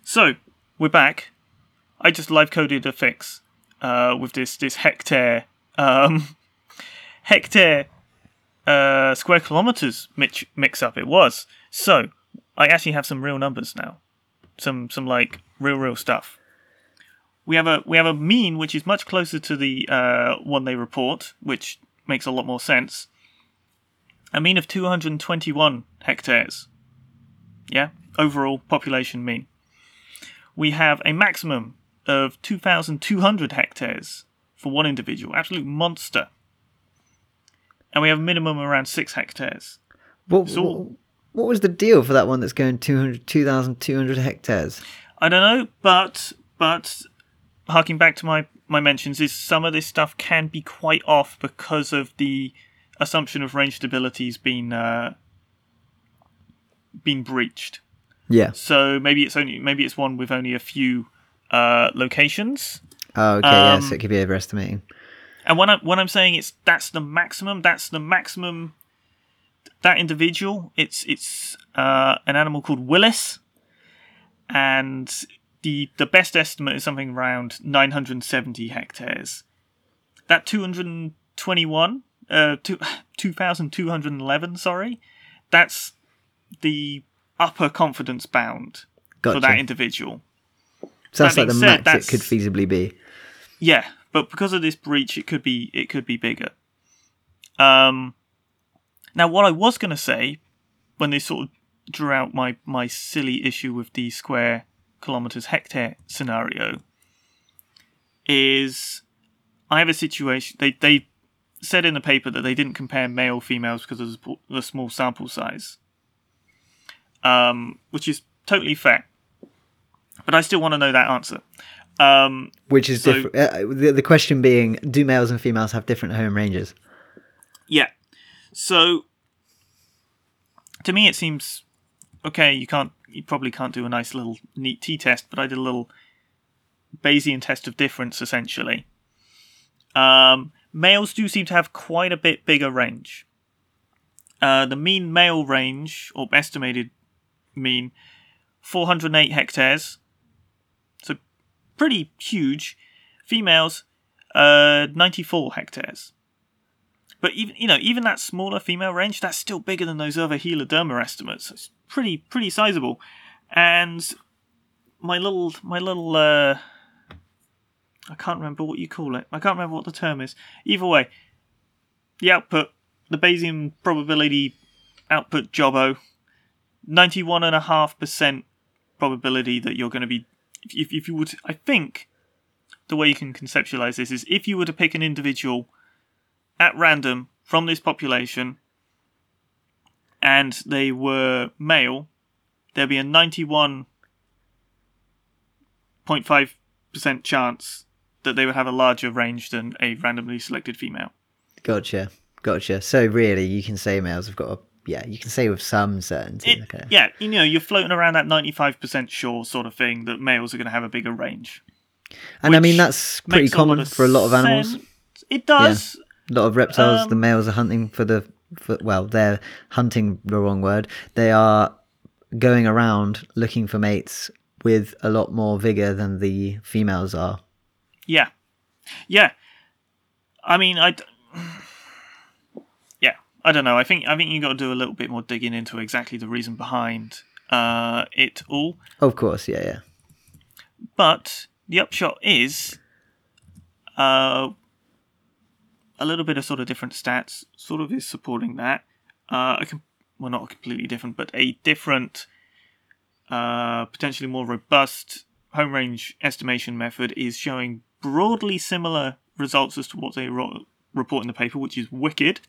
So, we're back. I just live coded a fix uh, with this this hectare um, hectare uh, square kilometers mix, mix up. It was so. I actually have some real numbers now, some some like real real stuff. We have a we have a mean which is much closer to the uh, one they report, which makes a lot more sense. A mean of 221 hectares. Yeah, overall population mean. We have a maximum of 2,200 hectares for one individual. Absolute monster. And we have a minimum around six hectares. What, what, what, was the deal for that one that's going 2,200 hectares? I don't know, but but harking back to my, my mentions, is some of this stuff can be quite off because of the assumption of range stability's been uh, been breached. Yeah. So maybe it's only maybe it's one with only a few uh, locations. Oh, okay, um, yes, it could be overestimating. And when I'm when I'm saying it's that's the maximum, that's the maximum. That individual, it's it's uh, an animal called Willis, and the the best estimate is something around 970 hectares. That 221, uh, two, 2,211, sorry, that's the upper confidence bound gotcha. for that individual. So that's like the said, max it could feasibly be. Yeah, but because of this breach, it could be it could be bigger. Um, now what I was going to say when they sort of drew out my my silly issue with the square kilometers hectare scenario is I have a situation they they said in the paper that they didn't compare male females because of the small sample size, um, which is totally fair but I still want to know that answer. Um, Which is so, different. Uh, the, the question being, do males and females have different home ranges? Yeah. So to me, it seems okay. You can't, you probably can't do a nice little neat t-test, but I did a little Bayesian test of difference essentially. Um, males do seem to have quite a bit bigger range. Uh, the mean male range, or estimated mean, 408 hectares pretty huge. Females, uh, 94 hectares. But even you know, even that smaller female range, that's still bigger than those other Heloderma estimates. It's pretty pretty sizable. And my little my little uh, I can't remember what you call it. I can't remember what the term is. Either way, the output, the Bayesian probability output jobbo, ninety one and a half percent probability that you're going to be if, if you would, I think the way you can conceptualize this is if you were to pick an individual at random from this population and they were male, there'd be a 91.5% chance that they would have a larger range than a randomly selected female. Gotcha, gotcha. So really, you can say males have got a yeah. You can say with some certainty. It- okay. Yeah, you know, you're floating around that 95% sure sort of thing that males are going to have a bigger range. and I mean that's pretty Makes a common for a lot of animals. sense. It does. A lot of reptiles, the Um, males are hunting for the for, well, they're hunting the wrong word. They are going around looking for mates with a lot more vigor than the females are. Yeah, yeah. I mean, I. d- Yeah, I don't know. I think I think you got to do a little bit more digging into exactly the reason behind uh, it all. Of course, yeah, yeah. But the upshot is, uh, a little bit of sort of different stats sort of is supporting that. Uh, a com- well, not completely different, but a different, uh, potentially more robust home range estimation method is showing broadly similar results as to what they ro- report in the paper, which is wicked.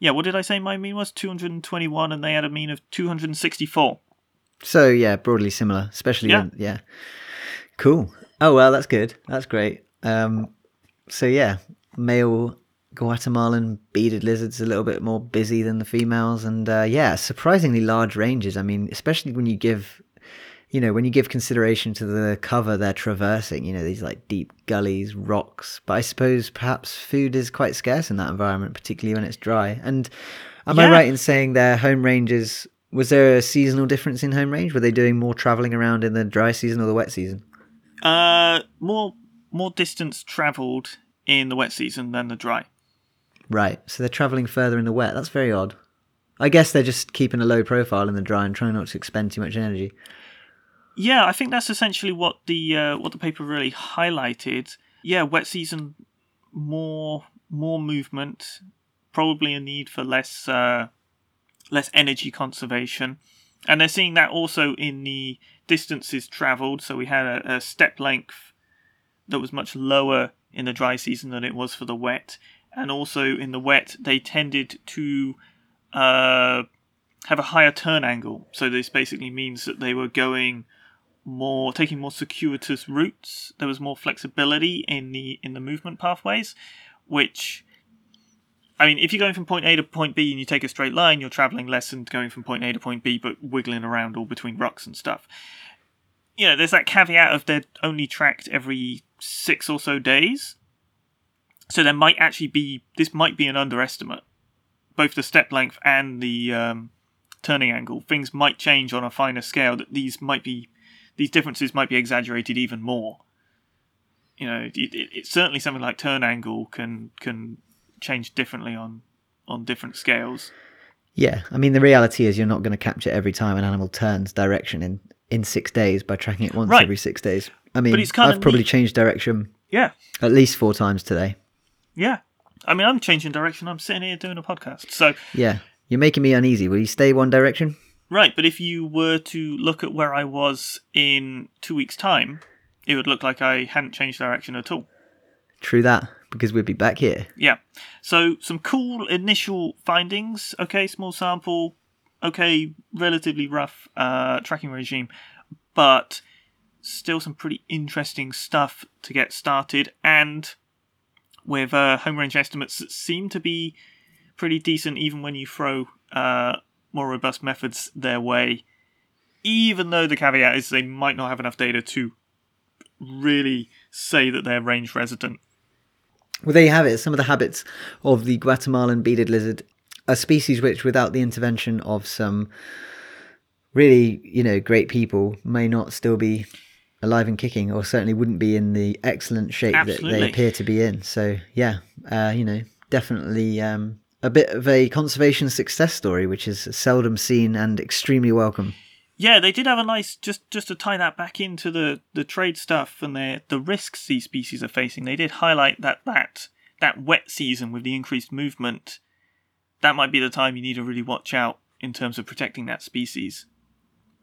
Yeah, what did I say my mean was? 221, and they had a mean of 264. So yeah, broadly similar, especially Yeah. when, yeah. Cool. Oh well, that's good. That's great. Um, so yeah, male Guatemalan beaded lizards a little bit more busy than the females, and uh, yeah, surprisingly large ranges. I mean, especially when you give, you know, when you give consideration to the cover they're traversing. You know, these like deep gullies, rocks. But I suppose perhaps food is quite scarce in that environment, particularly when it's dry. And am I right in saying their home ranges? Was there a seasonal difference in home range? Were they doing more traveling around in the dry season or the wet season? Uh, more more distance travelled in the wet season than the dry. Right. So they're traveling further in the wet. That's very odd. I guess they're just keeping a low profile in the dry and trying not to expend too much energy. Yeah, I think that's essentially what the uh, what the paper really highlighted. Yeah, wet season, more more movement, probably a need for less uh, less energy conservation, and they're seeing that also in the distances travelled. So we had a, a step length that was much lower in the dry season than it was for the wet, and also in the wet they tended to uh, have a higher turn angle. So this basically means that they were going more taking more circuitous routes. There was more flexibility in the in the movement pathways, which I mean, if you're going from point A to point B and you take a straight line, you're traveling less than going from point A to point B, but wiggling around all between rocks and stuff. You know, there's that caveat of they're only tracked every six or so days. So there might actually be this might be an underestimate, both the step length and the um, turning angle. Things might change on a finer scale. That these might be these differences might be exaggerated even more. You know, it, it, it's certainly something like turn angle can can change differently on on different scales. Yeah. I mean, the reality is you're not going to capture every time an animal turns direction in, in six days by tracking it once Right. every six days. I mean, I've probably neat. changed direction Yeah, at least four times today. yeah. I mean, I'm changing direction. I'm sitting here doing a podcast. So Yeah. You're making me uneasy. Will you stay one direction? Right, but if you were to look at where I was in two weeks' time, it would look like I hadn't changed direction at all. True that, because we'd be back here. Yeah. So some cool initial findings. Okay, small sample. Okay, relatively rough uh, tracking regime, but still some pretty interesting stuff to get started. And with uh, home range estimates that seem to be pretty decent, even when you throw uh, more robust methods their way. Even though the caveat is they might not have enough data to really say that they're range resident. Well, there you have it. Some of the habits of the Guatemalan beaded lizard, a species which, without the intervention of some really, you know, great people, may not still be alive and kicking, or certainly wouldn't be in the excellent shape that they appear to be in. So, yeah, uh, you know, definitely um, a bit of a conservation success story, which is seldom seen and extremely welcome. Yeah, they did have a nice just just to tie that back into the the trade stuff and the the risks these species are facing. They did highlight that that that wet season with the increased movement, that might be the time you need to really watch out in terms of protecting that species.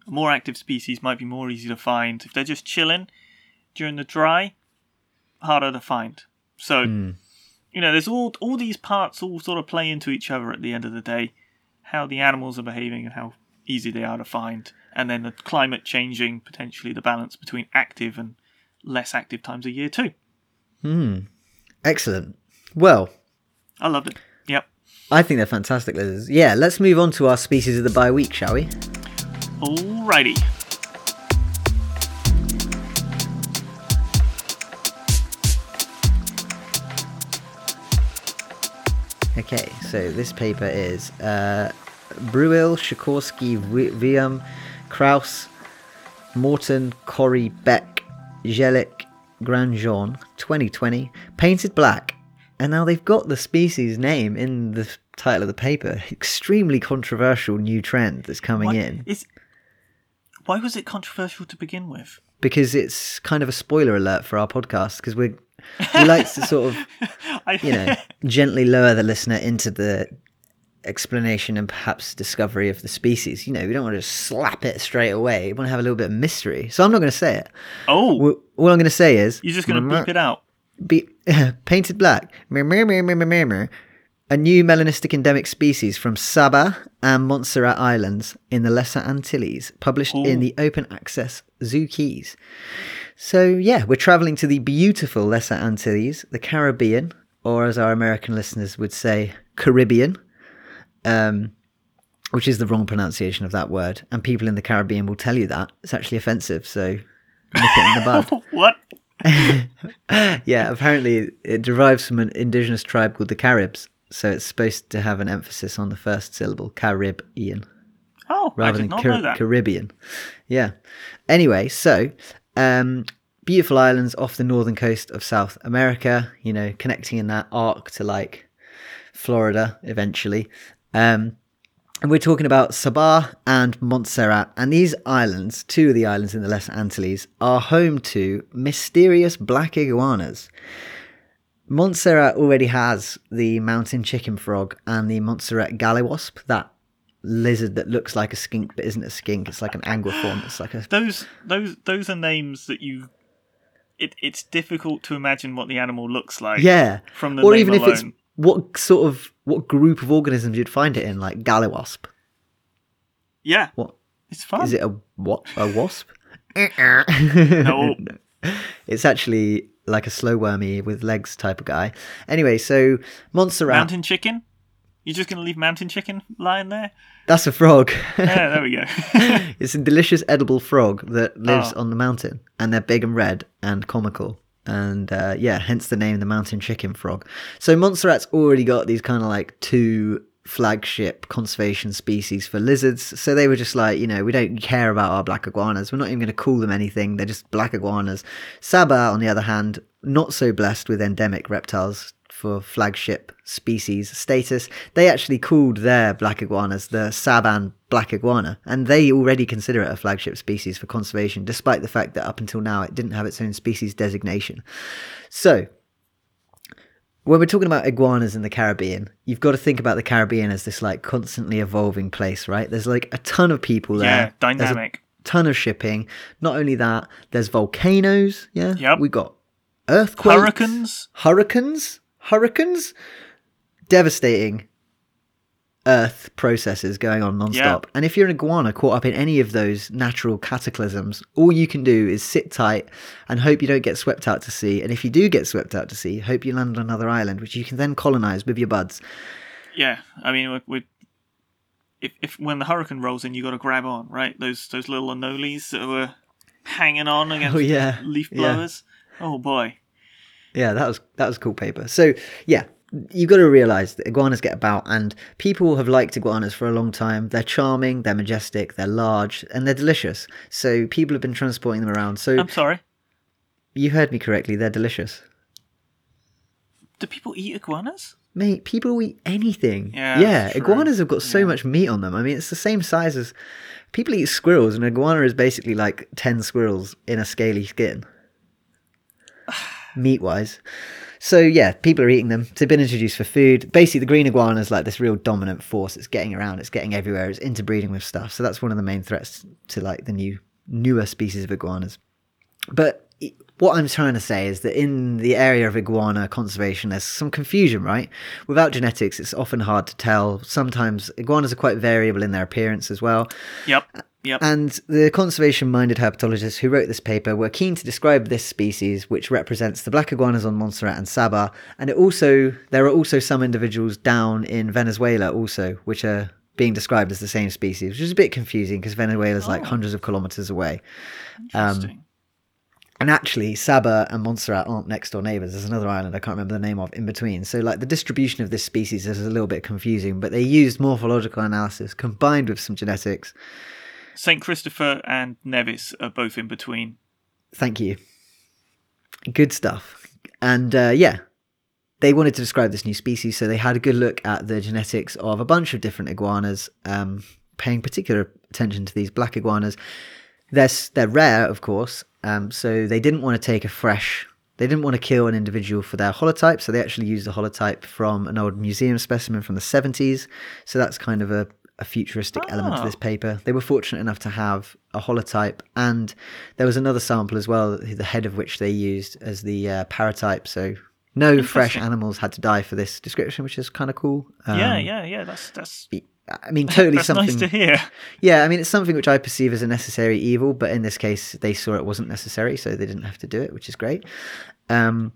A more active species might be more easy to find if they're just chilling during the dry. Harder to find. So hmm. You know, there's all all these parts all sort of play into each other at the end of the day. How the animals are behaving and how easy they are to find, and then the climate changing, potentially the balance between active and less active times a year too. Hmm. Excellent. Well, I loved it. Yep. I think they're fantastic lizards. Yeah, let's move on to our species of the bi week, shall we? Alrighty. Okay, so this paper is uh, Breuil, Schikorski, Vuillaume, Krauss, Morton, Corry, Bech, Jelić, Grandjean, 2020, painted black. And now they've got the species name in the title of the paper. Extremely controversial new trend that's coming Why, in is, why was it controversial to begin with? Because it's kind of a spoiler alert for our podcast because we we like to sort of you know, gently lower the listener into the explanation and perhaps discovery of the species. You know, we don't want to just slap it straight away. We want to have a little bit of mystery. So I'm not going to say it. oh, Wh- All I'm going to say is you're just going to beep it out. be painted black. A new melanistic endemic species from Saba and Montserrat Islands in the Lesser Antilles, published in the open access ZooKeys. So, yeah, we're traveling to the beautiful Lesser Antilles, the Caribbean, or as our American listeners would say, Caribbean, um, which is the wrong pronunciation of that word. And people in the Caribbean will tell you that. It's actually offensive, so nip it in the bud. what? yeah, apparently it derives from an indigenous tribe called the Caribs, so it's supposed to have an emphasis on the first syllable, Caribbean, Oh, I rather than Car- know that. Caribbean. Yeah. Anyway, so um, beautiful islands off the northern coast of South America, you know, connecting in that arc to like Florida eventually. Um, and we're talking about Saba and Montserrat. And these islands, two of the islands in the Lesser Antilles, are home to mysterious black iguanas. Montserrat already has the mountain chicken frog and the Montserrat galliwasp, that lizard that looks like a skink but isn't a skink. It's like an anguiform. It's like a those those those are names that you. It, it's difficult to imagine what the animal looks like. yeah. From the or even if it's what sort of what group of organisms you'd find it in, like galliwasp. Yeah, What it's fun. is it? A what? A wasp? No. It's actually like a slow wormy with legs type of guy. Anyway, so Montserrat, Mountain chicken? You're just going to leave mountain chicken lying there? that's a frog. Yeah, there we go. it's a delicious edible frog that lives Oh. on the mountain, and they're big and red and comical. And uh, yeah, hence the name the mountain chicken frog. So Montserrat's already got these kind of like two flagship conservation species for lizards. So they were just like, you know, we don't care about our black iguanas. We're not even going to call them anything. They're just black iguanas. Saba, on the other hand, not so blessed with endemic reptiles for flagship species status. They actually called their black iguanas the Saban black iguana, and they already consider it a flagship species for conservation, despite the fact that up until now it didn't have its own species designation. So, when we're talking about iguanas in the Caribbean, you've got to think about the Caribbean as this like constantly evolving place, right? There's like a ton of people there. yeah, dynamic. ton of shipping. Not only that, there's volcanoes. Yeah. Yep. We got earthquakes. Hurricanes? Hurricanes. Hurricanes. Devastating earth processes going on non-stop. And if you're an iguana caught up in any of those natural cataclysms, all you can do is sit tight and hope you don't get swept out to sea. And if you do get swept out to sea, hope you land on another island, which you can then colonize with your buds. Yeah, I mean, we we if, if when the hurricane rolls in, you got to grab on, right? Those those little anoles that were hanging on against Oh, yeah. leaf Yeah. blowers. Oh boy. Yeah, that was that was cool paper. So yeah, you've got to realize that iguanas get about, and people have liked iguanas for a long time. They're charming, they're majestic, they're large, and they're delicious. So people have been transporting them around. So I'm sorry. you heard me correctly. They're delicious. Do people eat iguanas? Mate, people eat anything. Yeah, yeah. Iguanas have got so much meat on them. I mean, it's the same size as people eat squirrels, and an iguana is basically like ten squirrels in a scaly skin, meat wise. So yeah, people are eating them. They've been introduced for food. Basically, the green iguana is like this real dominant force. It's getting around. It's getting everywhere. It's interbreeding with stuff. So that's one of the main threats to like the new newer species of iguanas. But what I'm trying to say is that in the area of iguana conservation, there's some confusion, right? Without genetics, it's often hard to tell. Sometimes iguanas are quite variable in their appearance as well. Yep. Yep. And the conservation minded herpetologists who wrote this paper were keen to describe this species, which represents the black iguanas on Montserrat and Saba. And it also, there are also some individuals down in Venezuela, also, which are being described as the same species, which is a bit confusing because Venezuela is like Oh. hundreds of kilometers away. Um, Interesting. And actually, Saba and Montserrat aren't next door neighbors. There's another island I can't remember the name of in between. So, like, the distribution of this species is a little bit confusing, but they used morphological analysis combined with some genetics. St. Christopher and Nevis are both in between. Thank you. Good stuff. And uh, yeah, they wanted to describe this new species, so they had a good look at the genetics of a bunch of different iguanas, um, paying particular attention to these black iguanas. They're, they're rare, of course, um, so they didn't want to take a fresh. They didn't want to kill an individual for their holotype, so they actually used a holotype from an old museum specimen from the 70s. So that's kind of a, a futuristic element to this paper. They were fortunate enough to have a holotype, and there was another sample as well, the head of which they used as the uh, paratype. So no fresh animals had to die for this description, which is kind of cool. yeah, Um, yeah, yeah. That's that's I mean, totally that's something. nice to hear. Yeah, I mean, it's something which I perceive as a necessary evil, but in this case, they saw it wasn't necessary, so they didn't have to do it, which is great. Um,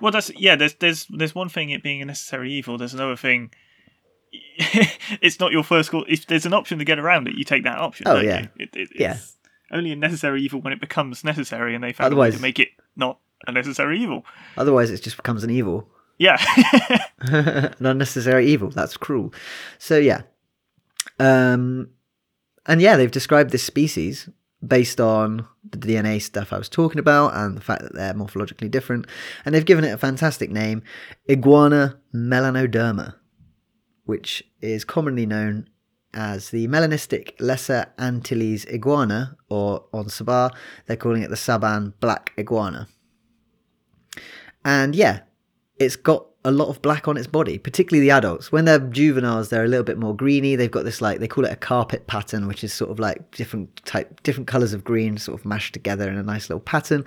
Well, that's yeah. There's there's there's one thing it being a necessary evil. There's another thing. it's not your first call. If there's an option to get around it, you take that option. Oh, yeah. It, it, Yeah. Only a necessary evil when it becomes necessary, and they found a Otherwise- way to make it not a necessary evil. otherwise, it just becomes an evil. Yeah. an unnecessary evil. That's cruel. So yeah, um, and yeah, they've described this species based on the DNA stuff I was talking about and the fact that they're morphologically different, and they've given it a fantastic name, Iguana melanoderma, which is commonly known as the melanistic Lesser Antilles iguana, or on Saba, they're calling it the Saban black iguana. And yeah, it's got a lot of black on its body, particularly the adults. When they're juveniles, they're a little bit more greeny. They've got this like they call it a carpet pattern, which is sort of like different type, different colors of green, sort of mashed together in a nice little pattern.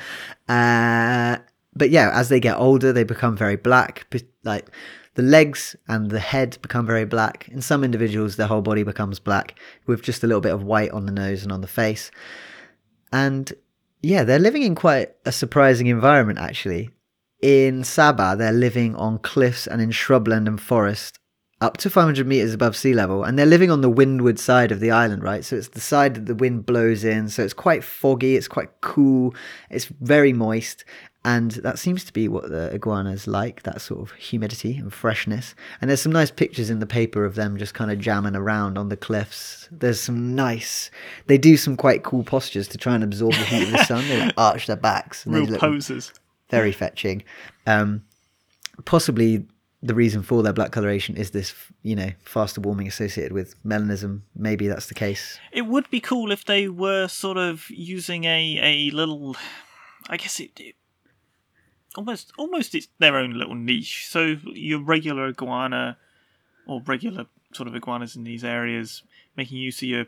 Uh, but yeah, as they get older, they become very black. Like the legs and the head become very black. In some individuals, their whole body becomes black with just a little bit of white on the nose and on the face. And yeah, they're living in quite a surprising environment actually. In Saba, they're living on cliffs and in shrubland and forest up to 500 meters above sea level, and they're living on the windward side of the island, right? So it's the side that the wind blows in, so it's quite foggy, it's quite cool, it's very moist, and that seems to be what the iguanas like that sort of humidity and freshness. And there's some nice pictures in the paper of them just kind of jamming around on the cliffs. There's some nice, they do some quite cool postures to try and absorb the heat of the sun. They arch their backs and Real look posers. very fetching. Um, possibly the reason for their black coloration is this, you know, faster warming associated with melanism. Maybe that's the case. It would be cool if they were sort of using a a little. I guess it, it almost almost it's their own little niche. So your regular iguana or regular sort of iguanas in these areas, making use of your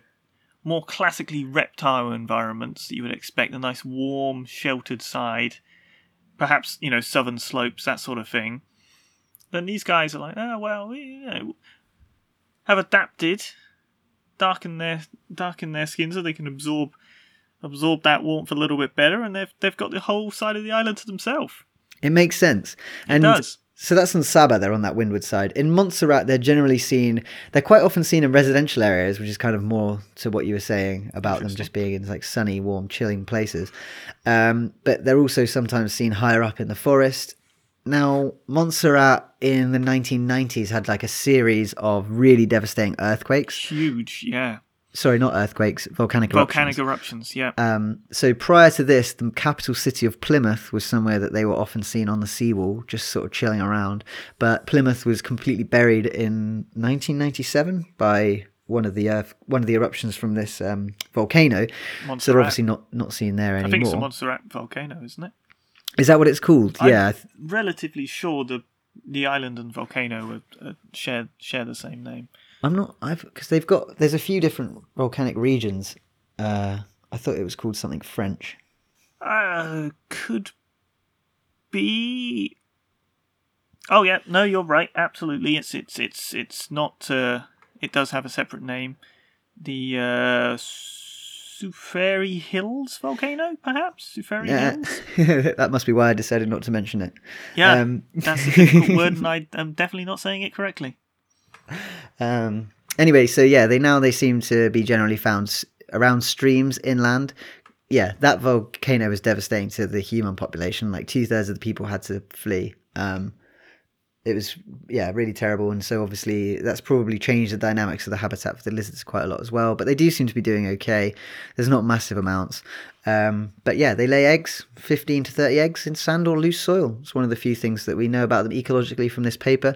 more classically reptile environments that you would expect a nice warm sheltered side perhaps you know southern slopes that sort of thing then these guys are like oh well you know have adapted darken their darken their skin so they can absorb absorb that warmth a little bit better and they've they've got the whole side of the island to themselves It makes sense. And does. so that's on Saba, they're on that windward side. In Montserrat, they're generally seen, they're quite often seen in residential areas, which is kind of more to what you were saying about them just being in like sunny, warm, chilling places. Um, but they're also sometimes seen higher up in the forest. Now, Montserrat in the 1990s had like a series of really devastating earthquakes. huge yeah Sorry, not earthquakes, volcanic eruptions. volcanic eruptions yeah Um, so prior to this, the capital city of Plymouth was somewhere that they were often seen on the seawall, just sort of chilling around. But Plymouth was completely buried in 1997 by one of the earth, one of the eruptions from this um, volcano. So they're obviously not not seen there anymore. i think it's the montserrat volcano isn't it Is that what it's called? I'm yeah, relatively sure the the island and volcano are, uh, share share the same name I'm not. I've because they've got. There's a few different volcanic regions. Uh, I thought it was called something French. Uh, could be. Oh yeah, no, you're right. Absolutely, it's it's it's it's not. Uh, it does have a separate name. The uh, Soufriere Hills volcano, perhaps Soufriere Yeah, Hills. that must be why I decided not to mention it. Yeah, Um, that's a difficult word, and I am definitely not saying it correctly. Um, anyway, so yeah, they now they seem to be generally found around streams inland. Yeah, that volcano was devastating to the human population. Like two thirds of the people had to flee. Um, it was yeah really terrible, and so obviously that's probably changed the dynamics of the habitat for the lizards quite a lot as well. But they do seem to be doing okay. There's not massive amounts, um, but yeah, they lay eggs, fifteen to thirty eggs in sand or loose soil. It's one of the few things that we know about them ecologically from this paper.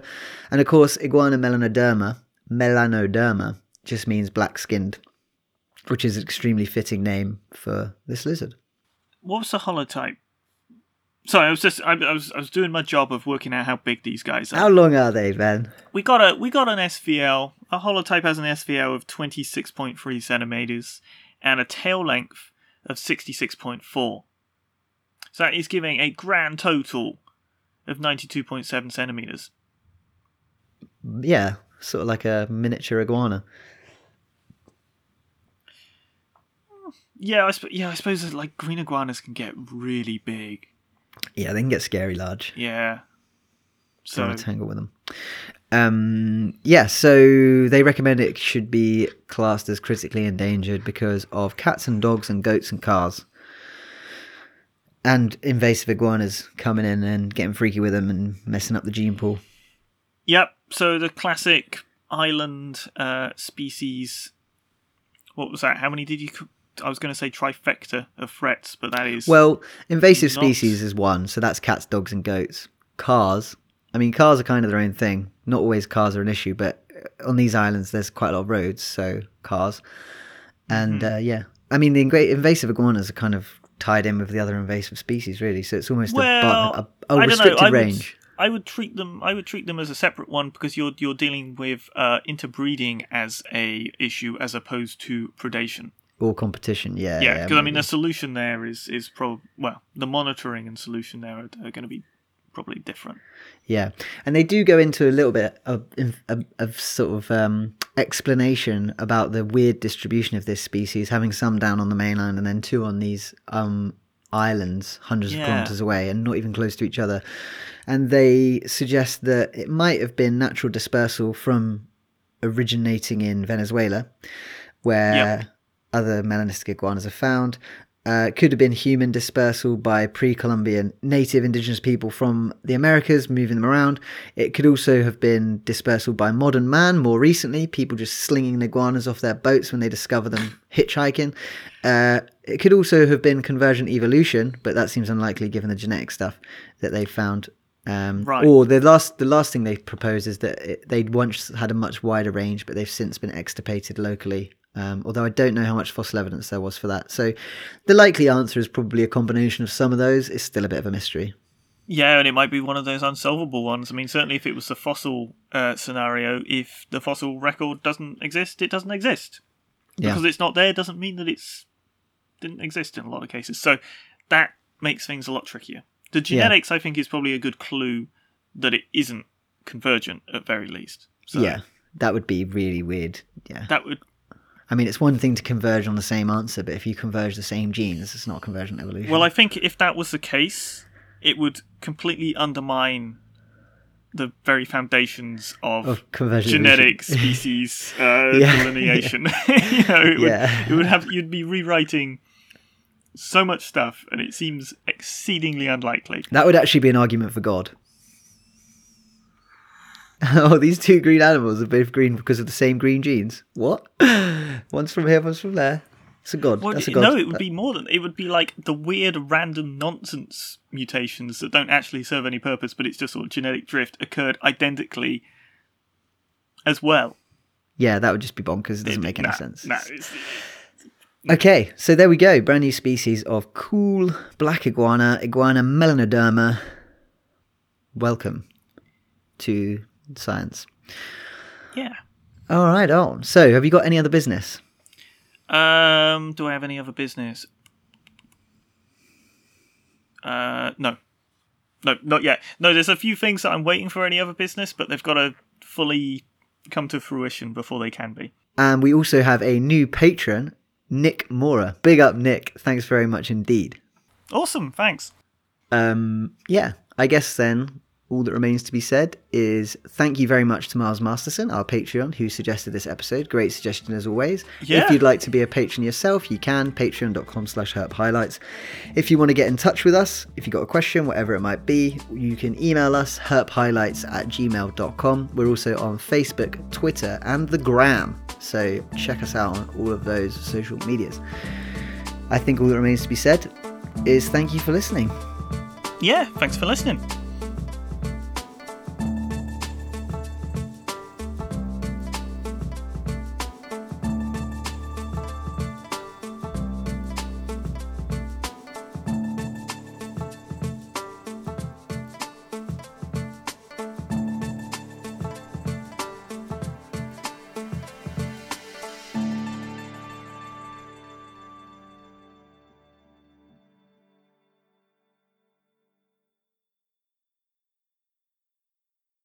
And of course, iguana melanoderma, melanoderma, just means black skinned, which is an extremely fitting name for this lizard. What was the holotype? Sorry, I was just I, I was I was doing my job of working out how big these guys are. How long are they, Ben? we got a we got an SVL. A holotype has an SVL of twenty six point three centimeters and a tail length of sixty six point four. So that is giving a grand total of ninety two point seven centimeters. Yeah, sort of like a miniature iguana. Yeah, I sp- yeah, I suppose like green iguanas can get really big. Yeah, they can get scary large. Yeah. Don't So to tangle with them. Um, yeah, so they recommend it should be classed as critically endangered because of cats and dogs and goats and cars. And invasive iguanas coming in and getting freaky with them and messing up the gene pool. Yep. So the classic island uh, species. What was that? How many did you? I was going to say trifecta of threats, but that is Well, invasive Not- species is one, so that's cats, dogs, and goats. Cars, I mean, cars are kind of their own thing. Not always cars are an issue, but on these islands, there's quite a lot of roads, so cars. And Mm-hmm. uh, yeah, I mean, the invasive iguanas are kind of tied in with the other invasive species, really. So it's almost well, a, a, a I don't know. restricted I range. I would treat them. I would treat them as a separate one because you're you're dealing with uh, interbreeding as a issue as opposed to predation. Or competition, yeah. Yeah, because I mean the solution there is is prob well the monitoring and solution there are, are going to be probably different. Yeah, and they do go into a little bit of of, of sort of um, explanation about the weird distribution of this species, having some down on the mainland and then two on these um, islands, hundreds Yeah. of kilometers away, and not even close to each other. And they suggest that it might have been natural dispersal from originating in Venezuela, where Yep. Other melanistic iguanas are found. Uh, could have been human dispersal by pre-Columbian native indigenous people from the Americas, moving them around. It could also have been dispersal by modern man more recently, people just slinging iguanas off their boats when they discover them hitchhiking. Uh, it could also have been convergent evolution, but that seems unlikely given the genetic stuff that they found. Um, Right. Or the last, the last thing they propose is that it, they'd once had a much wider range, but they've since been extirpated locally. Um, although I don't know how much fossil evidence there was for that. So the likely answer is probably a combination of some of those. It's still a bit of a mystery. Yeah, and it might be one of those unsolvable ones. I mean, certainly if it was the fossil uh, scenario, if the fossil record doesn't exist, it doesn't exist. Yeah. Because it's not there doesn't mean that it's didn't exist in a lot of cases. So that makes things a lot trickier. The genetics, I think, is probably a good clue that it isn't convergent at very least. So yeah, that would be really weird. Yeah. that would I mean, it's one thing to converge on the same answer, but if you converge the same genes, it's not convergent evolution. Well, I think if that was the case, it would completely undermine the very foundations of, Of genetic evolution. species uh, Yeah. delineation. you know, it would, Yeah. it would have you'd be rewriting so much stuff, and it seems exceedingly unlikely. That would actually be an argument for God. oh, these two green animals are both green because of the same green genes. What? one's from here, one's from there. It's a god. Well, That's a god. no, it would be more than it would be like the weird random nonsense mutations that don't actually serve any purpose, but it's just sort of genetic drift occurred identically as well. Yeah, that would just be bonkers. It doesn't make any Nah, sense. nah, it's- Okay, so there we go. Brand new species of cool black iguana, iguana melanoderma. Welcome to science. yeah. All right, on. So, have you got any other business? Um, do I have any other business? Uh, no, no, not yet. No, there's a few things that I'm waiting for any other business, but they've got to fully come to fruition before they can be. And we also have a new patron, Nick Mora. Big up, Nick. Thanks very much indeed. Awesome, thanks. Um, yeah, I guess then all that remains to be said is thank you very much to Miles Masterson, our Patreon, who suggested this episode. Great suggestion as always. Yeah. If you'd like to be a patron yourself, you can, patreon.com slash herp highlights. If you want to get in touch with us, if you've got a question, whatever it might be, you can email us herphighlights at gmail.com. We're also on Facebook, Twitter, and the Gram. So check us out on all of those social medias. I think all that remains to be said is thank you for listening. Yeah, thanks for listening.